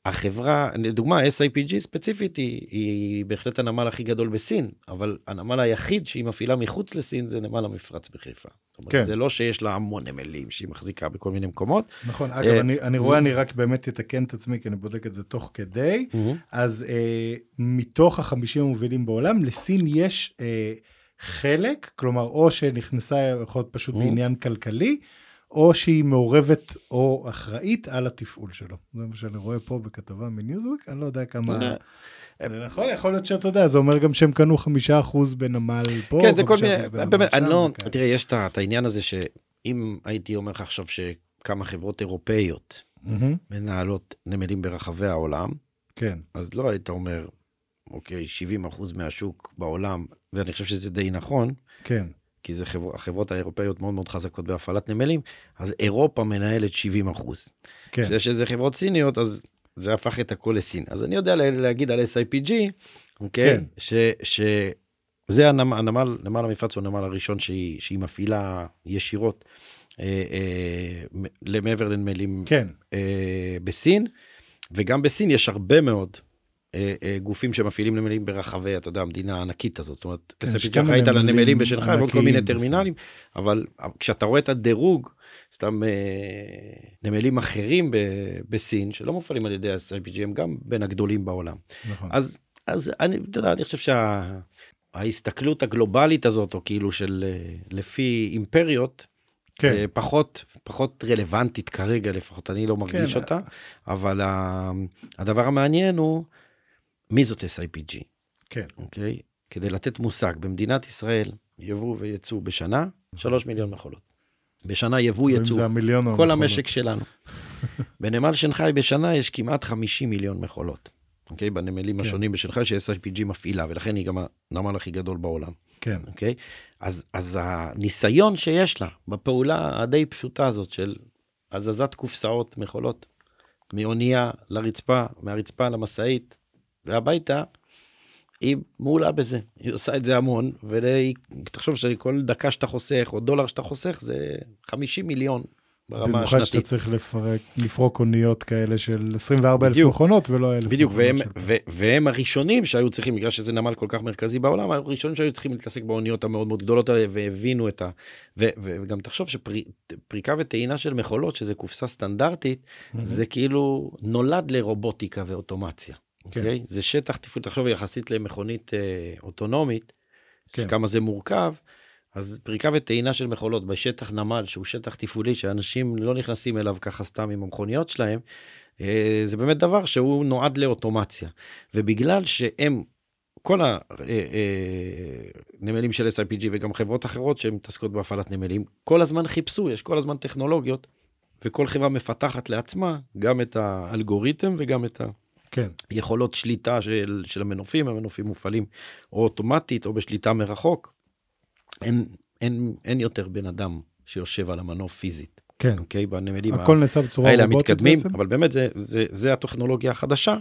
החברה, לדוגמה SIPG ספציפית היא, היא בהחלט הנמל הכי גדול בסין, אבל הנמל היחיד שהיא מפעילה מחוץ לסין זה נמל המפרץ בחיפה. זאת אומרת, כן. זה לא שיש לה המון נמלים שהיא מחזיקה בכל מיני מקומות. נכון, אה, אגב, אני, אני רואה, אני רק באמת אתקן את עצמי, כי אני בודק את זה תוך כדי. אז אה, מתוך החמישים המובילים בעולם, לסין יש אה, חלק, כלומר, או שנכנסה, יכול להיות פשוט Mm. בעניין כלכלי, או שהיא מעורבת או אחראית על התפעול שלו. זה מה שאני רואה פה בכתבה מניוזוויק, אני לא יודע כמה... זה נכון, יכול להיות שאתה יודע, זה אומר גם שהם קנו חמישה אחוז בנמל פה, כן, זה כל מיני, באמת, אני לא. תראה, יש את העניין הזה שאם הייתי אומר לך עכשיו שכמה חברות אירופאיות מנהלות נמלים ברחבי העולם, כן, אז לא היית אומר, אוקיי, 70 אחוז מהשוק בעולם, ואני חושב שזה די נכון, כן, כי זה חבר, החברות האירופאיות מאוד מאוד חזקות בהפעלת נמלים, אז אירופה מנהלת 70 אחוז. כן. כשיש איזה חברות סיניות, אז זה הפך את הכל לסין. אז אני יודע לה- להגיד על SIPG, אוקיי? כן. ש... ש... זה הנמל, הנמל, נמל המפרץ הוא הנמל הראשון שהיא, שהיא מפעילה ישירות אה, אה, מ- למעבר לנמלים כן, אה, בסין, וגם בסין יש הרבה מאוד גופים שמפעילים נמלים ברחבי, אתה יודע, המדינה הענקית הזאת. זאת אומרת, כן, SIPG יש כמה אחראית על נמלים הנמלים בשנגחאי ועוד כל מיני. טרמינלים, אבל כשאתה רואה את הדירוג, סתם אה, נמלים אחרים בסין, שלא מופעלים על ידי ה-SIPG, הם גם בין הגדולים בעולם. נכון. אז, אז אני, אתה יודע, אני חושב שההסתכלות הגלובלית הזאת, או כאילו של אה, לפי אימפריות, כן, אה, פחות, פחות רלוונטית כרגע, לפחות אני לא מרגיש כן. אותה, אבל הדבר המעניין הוא, מי זאת SIPG, כן, אוקיי? כדי לתת מושג, במדינת ישראל, יבוא וייצוא בשנה, 3 מיליון מכולות. בשנה יבוא יצוא, כל. המשק שלנו. בנמל שנגחאי בשנה יש כמעט 50 מיליון מכולות. אוקיי? בנמלים כן. השונים בשנגחאי ש-SIPG מפעילה, ולכן היא גם הנמל הכי גדול בעולם. כן, אוקיי? אז, אז הניסיון שיש לה בפעולה הדי פשוטה הזאת של הזזת קופסאות מכולות מאונייה לרצפה, מהרצפה למשאית והביתה, היא מעולה בזה. היא עושה את זה המון, ותחשוב שכל דקה שאתה חוסך או דולר שאתה חוסך זה 50 מיליון ברמה במיוחד שאתה. צריך לפרק, לפרוק אוניות כאלה של 24 אלף. מכונות ולא אלף בדיוק, והם, של- ו, והם הראשונים שהיו צריכים, בגלל שזה נמל כל כך מרכזי בעולם, הראשונים שהיו צריכים להתעסק באוניות המאוד מאוד גדולות האלה, והבינו את ה... ו, ו, וגם תחשוב שפריקה וטעינה של מכולות, שזה קופסה סטנדרטית, מהמם. זה כאילו נולד לרובוטיקה ואוטומציה. כן. אוקיי? זה שטח תפעול, תחשוב יחסית למכונית אה, אוטונומית, כן. כמה זה מורכב, אז פריקה וטעינה של מכולות בשטח נמל, שהוא שטח תפעולי, שאנשים לא נכנסים אליו ככה סתם עם המכוניות שלהם, אה, זה באמת דבר שהוא נועד לאוטומציה. ובגלל שהם, כל הנמלים של SIPG וגם חברות אחרות שהן מתעסקות בהפעלת נמלים, כל הזמן חיפשו, יש כל הזמן טכנולוגיות, וכל חברה מפתחת לעצמה גם את האלגוריתם וגם את ה... כן, יכולות שליטה של, של המנופים, המנופים מופעלים או אוטומטית או בשליטה מרחוק. אין, אין, אין יותר בן אדם שיושב על המנוף פיזית. כן. אוקיי? בנמלים הכל נעשה בצורה האלה המתקדמים, בעצם? אבל באמת זה, זה, זה הטכנולוגיה החדשה,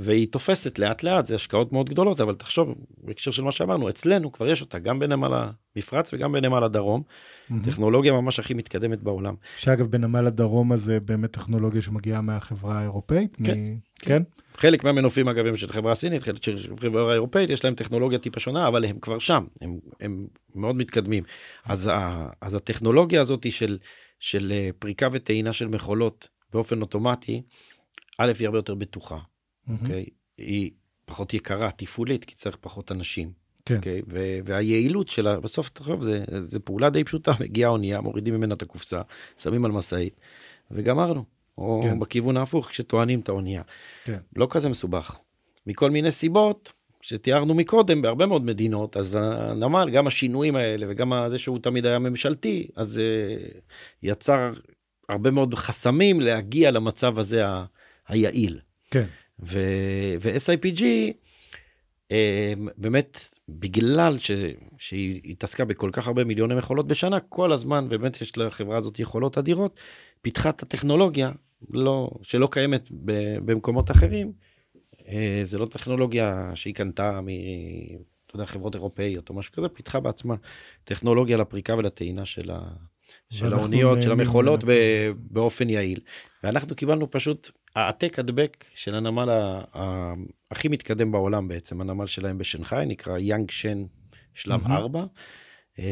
והיא תופסת לאט לאט, זה השקעות מאוד גדולות, אבל תחשוב, בהקשר של מה שאמרנו, אצלנו כבר יש אותה, גם בנמל המפרץ וגם בנמל הדרום, מהמם. טכנולוגיה ממש הכי מתקדמת בעולם. שאגב, בנמל הדרום הזה באמת טכנולוגיה שמגיעה מהחברה האירופאית? כן, מ- כן? חלק מהמנופים אגב הם של חברה סינית, חלק של חברה אירופאית, יש להם טכנולוגיה טיפה שונה, אבל הם כבר שם, הם, הם מאוד מתקדמים. אז, ה, אז הטכנולוגיה הזאת של, של אה, פריקה וטעינה של מכולות באופן אוטומטי, א', היא הרבה יותר בטוחה. אוקיי? היא פחות יקרה, תפעולית, כי צריך פחות אנשים. כן. אוקיי? ו- והיעילות שלה, בסוף, תחשוב, זה, זה פעולה די פשוטה, מגיעה אונייה, מורידים ממנה את הקופסה, שמים על משאית, וגמרנו. או כן. בכיוון ההפוך, כשטוענים את האונייה. כן. לא כזה מסובך. מכל מיני סיבות, שתיארנו מקודם, בהרבה מאוד מדינות, אז הנמל, גם השינויים האלה, וגם זה שהוא תמיד היה ממשלתי, אז זה יצר הרבה מאוד חסמים להגיע למצב הזה ה- היעיל. כן. ו- ו-SIPG, אה, באמת, בגלל ש- שהיא התעסקה בכל כך הרבה מיליוני מכולות בשנה, כל הזמן, באמת יש לחברה הזאת יכולות אדירות, פיתחה את הטכנולוגיה לא, שלא קיימת ב- במקומות אחרים. אה, זה לא טכנולוגיה שהיא קנתה מ... אתה יודע, חברות אירופאיות או משהו כזה, פיתחה בעצמה טכנולוגיה לפריקה ולטעינה של, ה... של ואנחנו האוניות, של המכולות ב... באופן יעיל. ואנחנו קיבלנו פשוט העתק הדבק של הנמל ה... ה... הכי מתקדם בעולם בעצם, הנמל שלהם בשנגחאי, נקרא יאנג שן שלב מהמם. 4. אה,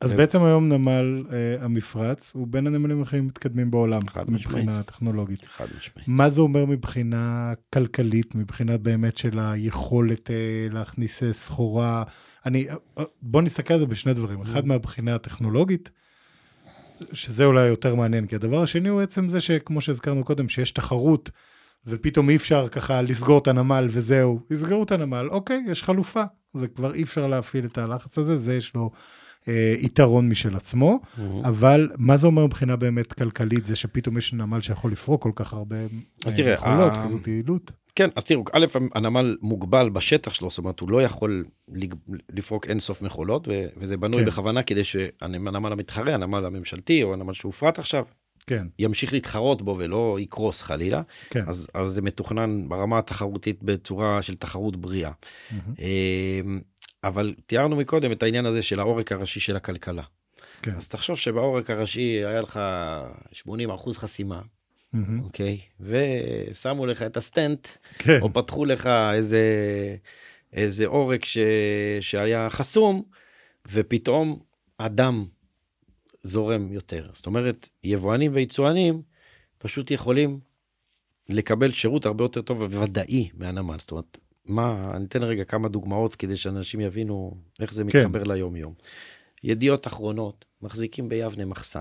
אז ו- בעצם היום נמל אה, המפרץ הוא בין הנמלים הכי מתקדמים בעולם. מבחינה טכנולוגית. חד משמעית. מה זה אומר מבחינה כלכלית, מבחינה באמת של היכולת אה, להכניס אה, סחורה? אני, בוא נסתכל על זה בשני דברים. אחד מהבחינה הטכנולוגית, שזה אולי יותר מעניין, כי הדבר השני הוא עצם זה שכמו שהזכרנו קודם, שיש תחרות, ופתאום אי אפשר ככה לסגור את הנמל וזהו, יסגרו את הנמל, אוקיי, יש חלופה. זה כבר אי אפשר להפעיל את הלחץ הזה, זה יש לו אה, יתרון משל עצמו. מהמם. אבל מה זה אומר מבחינה באמת כלכלית, זה שפתאום יש נמל שיכול לפרוק כל כך הרבה אז אה, תראה, יכולות, ה- כזאת יעילות? כן, אז תראו, א', הנמל מוגבל בשטח שלו, זאת אומרת, הוא לא יכול לפרוק אינסוף מכולות, ו- וזה בנוי כן. בכוונה כדי שהנמל המתחרה, הנמל הממשלתי, או הנמל שהופרט עכשיו, כן, ימשיך להתחרות בו ולא יקרוס חלילה. כן. אז, אז זה מתוכנן ברמה התחרותית בצורה של תחרות בריאה. מהמם. אבל תיארנו מקודם את העניין הזה של העורק הראשי של הכלכלה. כן. אז תחשוב שבעורק הראשי היה לך 80 אחוז חסימה, מהמם. אוקיי? ושמו לך את הסטנט, כן, או פתחו לך איזה, איזה עורק ש, שהיה חסום, ופתאום הדם זורם יותר. זאת אומרת, יבואנים ויצואנים פשוט יכולים לקבל שירות הרבה יותר טוב וודאי מהנמל. זאת אומרת, מה, אני אתן רגע כמה דוגמאות כדי שאנשים יבינו איך זה כן. מתחבר ליום-יום. ידיעות אחרונות, מחזיקים ביבנה מחסן.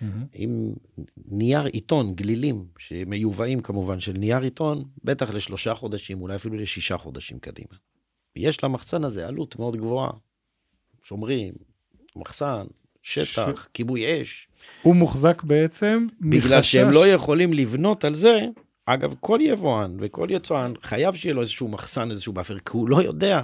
מהמם. עם נייר עיתון, גלילים, שמיובאים כמובן של נייר עיתון, בטח לשלושה חודשים, אולי אפילו לשישה חודשים קדימה. יש למחסן הזה עלות מאוד גבוהה. שומרים, מחסן, שטח, ש- כיבוי אש. הוא מוחזק בעצם בגלל מחשש- שהם לא יכולים לבנות על זה, אגב, כל יבואן וכל יצואן חייב שיהיה לו איזשהו מחסן, איזשהו buffer, כי הוא לא יודע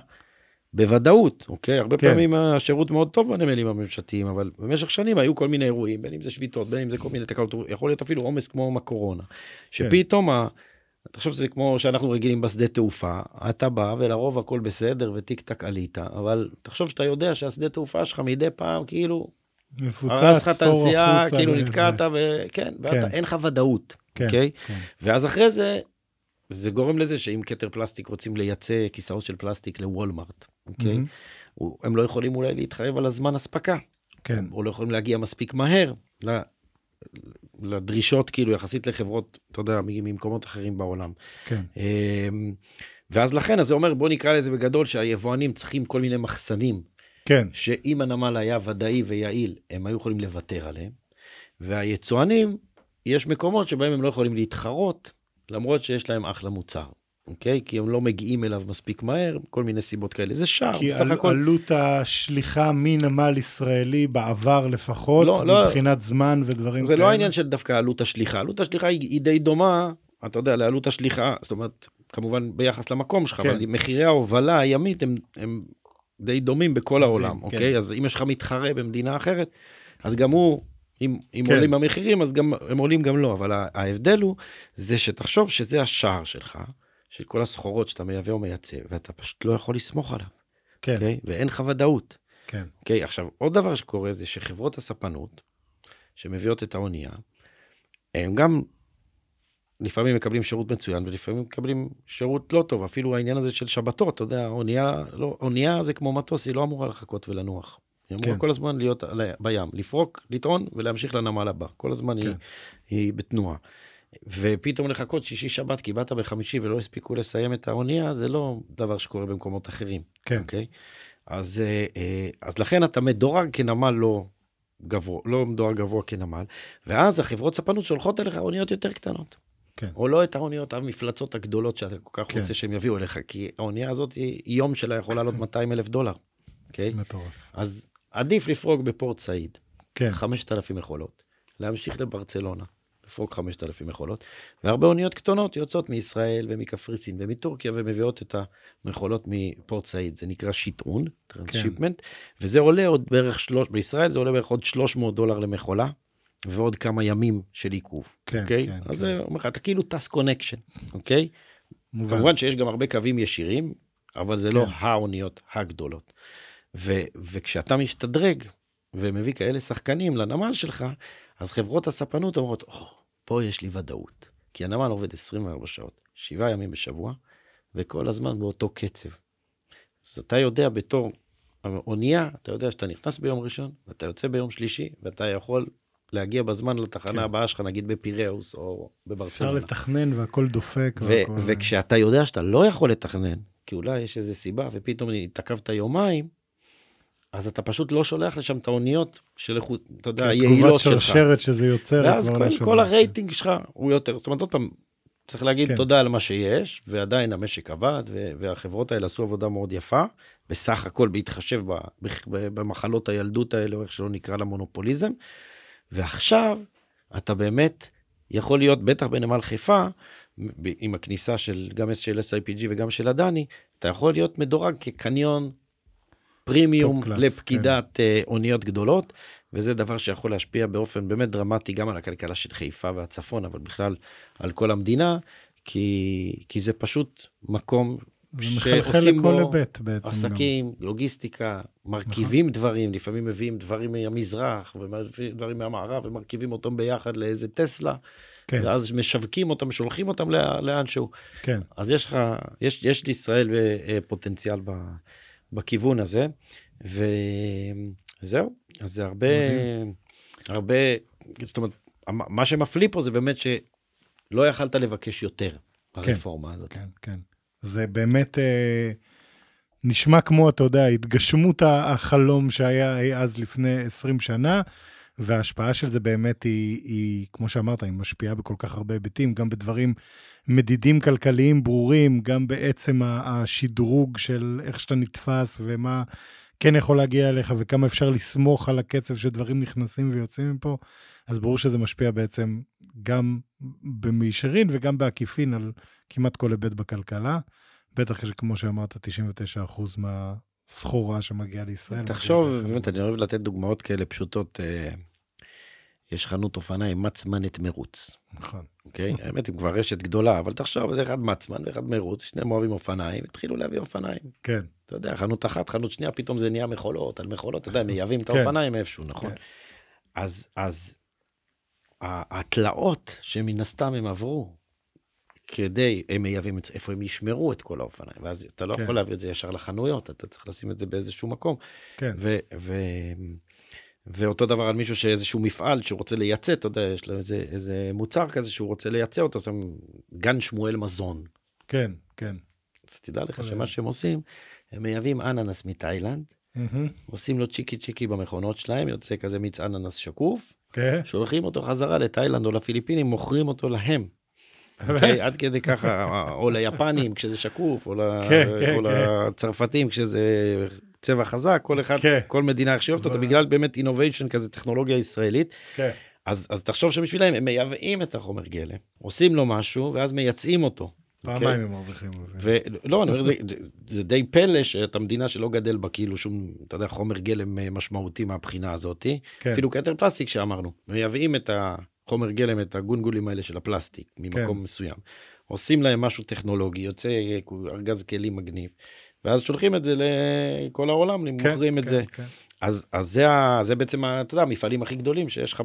בוודאות, אוקיי? הרבה כן. פעמים השירות מאוד טוב בנמלים הממשלתיים, אבל במשך שנים היו כל מיני אירועים, בין אם זה שביתות, בין אם זה כל מיני תקלות, יכול להיות אפילו עומס כמו הקורונה. שפתאום, ה... תחשוב שזה כמו שאנחנו רגילים בשדה תעופה, אתה בא ולרוב הכל בסדר וטיק טק עלית, אבל תחשוב שאתה יודע שהשדה תעופה שלך מדי פעם כאילו מפוצץ, הרס לך את הנסיעה, החוצה כאילו. נתקעת, וכן, כן. אין לך ודאות, כן, אוקיי? כן. ואז אחרי זה, זה גורם לזה שאם כתר פלסטיק רוצים לייצא כיסאות של פלסטיק לוולמארט, אוקיי? הם לא יכולים אולי להתחייב על הזמן אספקה, כן, או לא יכולים להגיע מספיק מהר לדרישות, כאילו, יחסית לחברות, אתה יודע, ממקומות אחרים בעולם. כן, אמ, ואז לכן, אז זה אומר, בוא נקרא לזה בגדול, שהיבואנים צריכים כל מיני מחסנים, כן, שאם הנמל היה ודאי ויעיל, הם היו יכולים לוותר עליהם. והיצואנים, יש מקומות שבהם הם לא יכולים להתחרות, למרות שיש להם אחלה מוצר, אוקיי? כי הם לא מגיעים אליו מספיק מהר, כל מיני סיבות כאלה. זה שער, כי בסך על- הכל. עלות השליחה מנמל ישראלי בעבר לפחות, לא, לא. מבחינת זמן ודברים זה לא כאלה. העניין של דווקא עלות השליחה. עלות השליחה היא, היא די דומה, אתה יודע, לעלות השליחה, זאת אומרת, כמובן ביחס למקום שלך, כן. אבל מחירי ההובלה הימית הם, הם די דומים בכל העולם, כן. אוקיי? אז אם יש לך מתחרה במדינה אחרת, אז גם הוא אם, אם כן. עולים המחירים, אז גם, הם עולים גם לא, אבל ההבדל הוא, זה שתחשוב שזה השער שלך, של כל הסחורות שאתה מייבא או מייצא, ואתה פשוט לא יכול לסמוך עליו, כן, אוקיי? ואין לך ודאות. כן, אוקיי, עכשיו, עוד דבר שקורה זה שחברות הספנות, שמביאות את האונייה, הם גם לפעמים מקבלים שירות מצוין, ולפעמים מקבלים שירות לא טוב. אפילו העניין הזה של שבתות, אתה יודע, אונייה, לא, אונייה זה כמו מטוס, היא לא אמורה לחכות ולנוח. היא אמורה כן. כל הזמן להיות בים, לפרוק, לטעון ולהמשיך לנמל הבא. כל הזמן כן. היא, היא בתנועה. ופתאום לחכות שישי שבת, כי באת בחמישי ולא הספיקו לסיים את האונייה, זה לא דבר שקורה במקומות אחרים. כן, אוקיי? אז, אה, אה, אז לכן אתה מדורג כנמל לא גבוה, לא מדורג גבוה כנמל, ואז החברות ספנות שולחות אליך אוניות יותר קטנות. כן. או לא את האוניות המפלצות הגדולות שאתה כל כך כן. רוצה שהם יביאו אליך, כי האונייה הזאת, יום שלה יכול לעלות 200 אלף דולר, אוקיי? מטורף. אז עדיף לפרוק בפורט סעיד, כן, 5,000 מכולות, להמשיך לברצלונה, לפרוק 5,000 מכולות, והרבה אוניות קטנות יוצאות מישראל ומקפריסין ומטורקיה ומביאות את המכולות מפורט סעיד. זה נקרא שיטעון, transshipment, וזה עולה עוד בערך, שלוש, בישראל זה עולה בערך עוד 300 דולר למכולה, ועוד כמה ימים של עיכוב, כן, אוקיי? כן, אז כן. זה אומר לך, אתה כאילו טס connection, אוקיי? מובן. כמובן שיש גם הרבה קווים ישירים, אבל זה לא כן. האוניות הגדולות. ו, וכשאתה משתדרג ומביא כאלה שחקנים לנמל שלך, אז חברות הספנות אומרות, או, פה יש לי ודאות. כי הנמל עובד 24 שעות, שבעה ימים בשבוע, וכל הזמן באותו קצב. אז אתה יודע בתור אונייה, אתה יודע שאתה נכנס ביום ראשון, ואתה יוצא ביום שלישי, ואתה יכול להגיע בזמן לתחנה כן. הבאה שלך, נגיד בפיראוס או אפשר בברצלונה. לתכנן והכל דופק. ו- והכל- וכשאתה יודע שאתה לא יכול לתכנן, כי אולי יש איזה סיבה, ופתאום התעכבת יומיים, אז אתה פשוט לא שולח לשם את האוניות של איכות, אתה יודע, כן, היעילות תגובת שלך. שרשרת שזה יוצר. ואז כל, כל שווה. הרייטינג שלך הוא יותר, זאת אומרת, עוד פעם, צריך להגיד כן. תודה על מה שיש, ועדיין המשק עבד, והחברות האלה עשו עבודה מאוד יפה, בסך הכל בהתחשב במחלות הילדות האלה, או איך שלא נקרא למונופוליזם, ועכשיו אתה באמת יכול להיות, בטח בנמל חיפה, עם הכניסה של גם של SIPG וגם של הדני, אתה יכול להיות מדורג כקניון פרימיום קלאס, לפקידת אה, אוניות גדולות, וזה דבר שיכול להשפיע באופן באמת דרמטי גם על הכלכלה של חיפה והצפון, אבל בכלל על כל המדינה, כי, כי זה פשוט מקום זה מחלחל לכל היבט בעצם. גם. עסקים, לוגיסטיקה, מרכיבים דברים, לפעמים מביאים דברים מהמזרח ומביאים דברים מהמערב ומרכיבים אותם ביחד לאיזה טסלה, כן, ואז משווקים אותם, שולחים אותם לא- לאנשהו. כן, אז יש לך, יש, יש לישראל אה, פוטנציאל ב, בכיוון הזה, וזהו, אז זה הרבה, הרבה, זאת אומרת, מה שמפליא פה זה באמת שלא יכלת לבקש יותר ברפורמה הזאת. כן, כן. זה באמת אה, נשמע כמו, אתה יודע, התגשמות החלום שהיה אז לפני 20 שנה, וההשפעה של זה באמת היא, היא, כמו שאמרת, היא משפיעה בכל כך הרבה היבטים, גם בדברים מדידים כלכליים ברורים, גם בעצם השדרוג של איך שאתה נתפס ומה כן יכול להגיע אליך וכמה אפשר לסמוך על הקצב שדברים נכנסים ויוצאים מפה. אז ברור שזה משפיע בעצם גם במישרין וגם בעקיפין על כמעט כל היבט בכלכלה. בטח כמו שאמרת, 99% מהסחורה שמגיעה לישראל. תחשוב, באמת. אני אוהב לתת דוגמאות כאלה פשוטות. אה, יש חנות אופניים, מצמנת מרוץ, נכון. אוקיי? האמת, היא כבר רשת גדולה, אבל תחשוב, זה אחד מצמן ואחד מרוץ, שניהם אוהבים אופניים, התחילו להביא אופניים. כן, אתה יודע, חנות אחת, חנות שנייה, פתאום זה נהיה מכולות על מכולות, אתה יודע, מייבאים את כן. האופניים איפשהו, נכון? כן. אז, אז התלאות שמן הסתם הם עברו, כדי, הם מייבאים את זה, איפה הם ישמרו את כל האופניים, ואז אתה לא כן. יכול להביא את זה ישר לחנויות, אתה צריך לשים את זה באיזשהו מקום. כן, ו, ו, ואותו דבר על מישהו שאיזשהו מפעל שרוצה לייצא, אתה יודע, יש לו איזה, איזה מוצר כזה שהוא רוצה לייצא אותו, אז הם גן שמואל מזון. כן, כן. אז תדע לך שמה שהם עושים, הם מייבאים אננס מתאילנד, מהמם. עושים לו צ'יקי צ'יקי במכונות שלהם, יוצא כזה מיץ אננס שקוף, כן, שולחים אותו חזרה לתאילנד או לפיליפינים, מוכרים אותו להם. אוקיי? עד כדי ככה, או ליפנים כשזה שקוף, או, ל... כן, כן, או כן. לצרפתים כשזה צבע חזק, כל אחד, כן. כל מדינה איך שאוהבת אותה, בגלל באמת אינוביישן כזה, טכנולוגיה ישראלית. כן. אז, אז תחשוב שבשבילם הם מייבאים את החומר גלם, עושים לו משהו, ואז מייצאים אותו. פעמיים הם מרוויחים. ולא, אני אומר, זה די פלא שאתה מדינה שלא גדל בה כאילו שום, אתה יודע, חומר גלם אה, משמעותי מהבחינה הזאת. כן. אפילו כתר פלסטיק שאמרנו. מייבאים את החומר גלם, את הגונגולים האלה של הפלסטיק, ממקום כן. מסוים. עושים להם משהו טכנולוגי, יוצא ארגז כלים מגניב, ואז שולחים את זה לכל העולם, כן, מוכרים את כן, זה. כן. אז, אז זה, זה בעצם, אתה יודע, המפעלים הכי גדולים שיש לך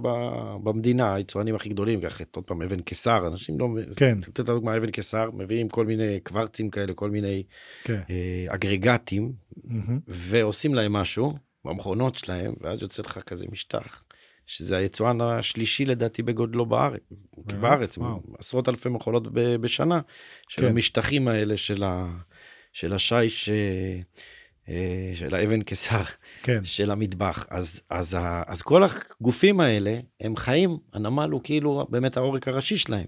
במדינה, היצואנים הכי גדולים, ככה, עוד פעם, אבן קיסר, אנשים לא... כן. לתת את הדוגמה, אבן קיסר, מביאים כל מיני קוורצים כאלה, כל מיני כן. אה, אגרגטים, מהמם. ועושים להם משהו במכונות שלהם, ואז יוצא לך כזה משטח, שזה היצואן השלישי לדעתי בגודלו בארץ, באמת? בארץ. עשרות אלפי מכונות ב- בשנה, של כן. המשטחים האלה של, ה, של השיש, אה, של האבן קיסר, כן. של המטבח. אז, אז, אז כל הגופים האלה, הם חיים, הנמל הוא כאילו באמת העורק הראשי שלהם.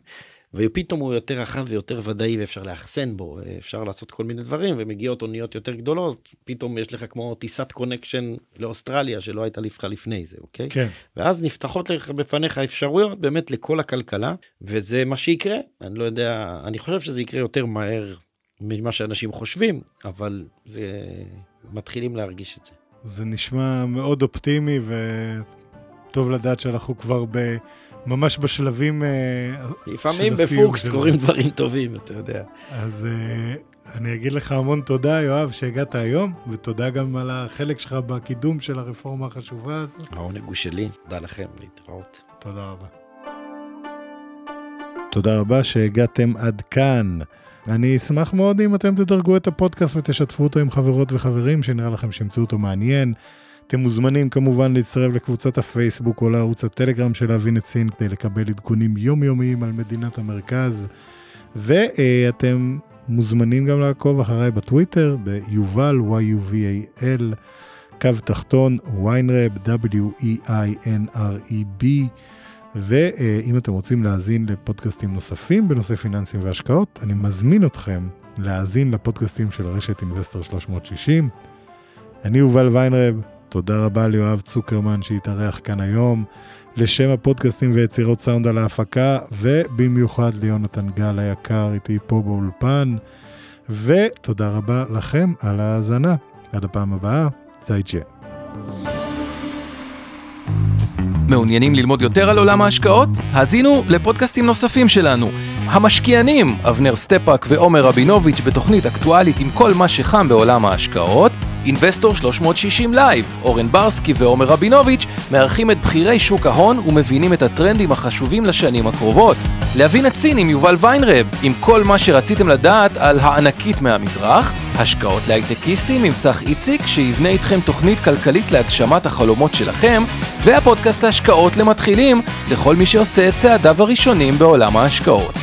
ופתאום הוא יותר רחב ויותר ודאי ואפשר לאחסן בו, אפשר לעשות כל מיני דברים, ומגיעות אוניות יותר גדולות, פתאום יש לך כמו טיסת קונקשן לאוסטרליה שלא הייתה לך לפני זה, אוקיי? כן. ואז נפתחות לך בפניך אפשרויות באמת לכל הכלכלה, וזה מה שיקרה. אני לא יודע, אני חושב שזה יקרה יותר מהר ממה שאנשים חושבים, אבל זה... מתחילים להרגיש את זה. זה נשמע מאוד אופטימי, וטוב לדעת שאנחנו כבר ב... ממש בשלבים... אה, לפעמים של הסיום בפוקס של קורים. דברים טובים, אתה יודע. אז אה, אני אגיד לך המון תודה, יואב, שהגעת היום, ותודה גם על החלק שלך בקידום של הרפורמה החשובה הזאת. העונג הוא שלי, תודה לכם, להתראות. תודה רבה. תודה רבה שהגעתם עד כאן. אני אשמח מאוד אם אתם תדרגו את הפודקאסט ותשתפו אותו עם חברות וחברים שנראה לכם שימצאו אותו מעניין. אתם מוזמנים כמובן להצטרף לקבוצת הפייסבוק או לערוץ הטלגרם של להבין את סין כדי לקבל עדכונים יומיומיים על מדינת המרכז. ואתם מוזמנים גם לעקוב אחריי בטוויטר ביובל, y-u-v-a-l, קו תחתון, ויינרב, w-e-i-n-r-e-b. ואם אתם רוצים להאזין לפודקאסטים נוספים בנושא פיננסים והשקעות, אני מזמין אתכם להאזין לפודקאסטים של רשת אינבסטור 360. אני יובל ויינרב, תודה רבה ליואב צוקרמן שהתארח כאן היום, לשמע, פודקאסטים ויצירות סאונד על ההפקה, ובמיוחד ליונתן גל היקר איתי פה באולפן, ותודה רבה לכם על ההאזנה. עד הפעם הבאה, צאי ג'יאן. מעוניינים ללמוד יותר על עולם ההשקעות? האזינו לפודקאסטים נוספים שלנו. המשקיענים, אבנר סטפק ועומר רבינוביץ' בתוכנית אקטואלית עם כל מה שחם בעולם ההשקעות. אינבסטור 360 לייב, אורן ברסקי ועומר רבינוביץ' מארחים את בכירי שוק ההון ומבינים את הטרנדים החשובים לשנים הקרובות. להבין את סין עם יובל ויינרב, עם כל מה שרציתם לדעת על הענקית מהמזרח. השקעות להייטקיסטים עם צח איציק, שיבנה איתכם תוכנית כלכלית להגשמת החלומות שלכם. והפודקאסט ההשקעות למתחילים, לכל מי שעושה את צעדיו הראשונים בעולם ההשקעות.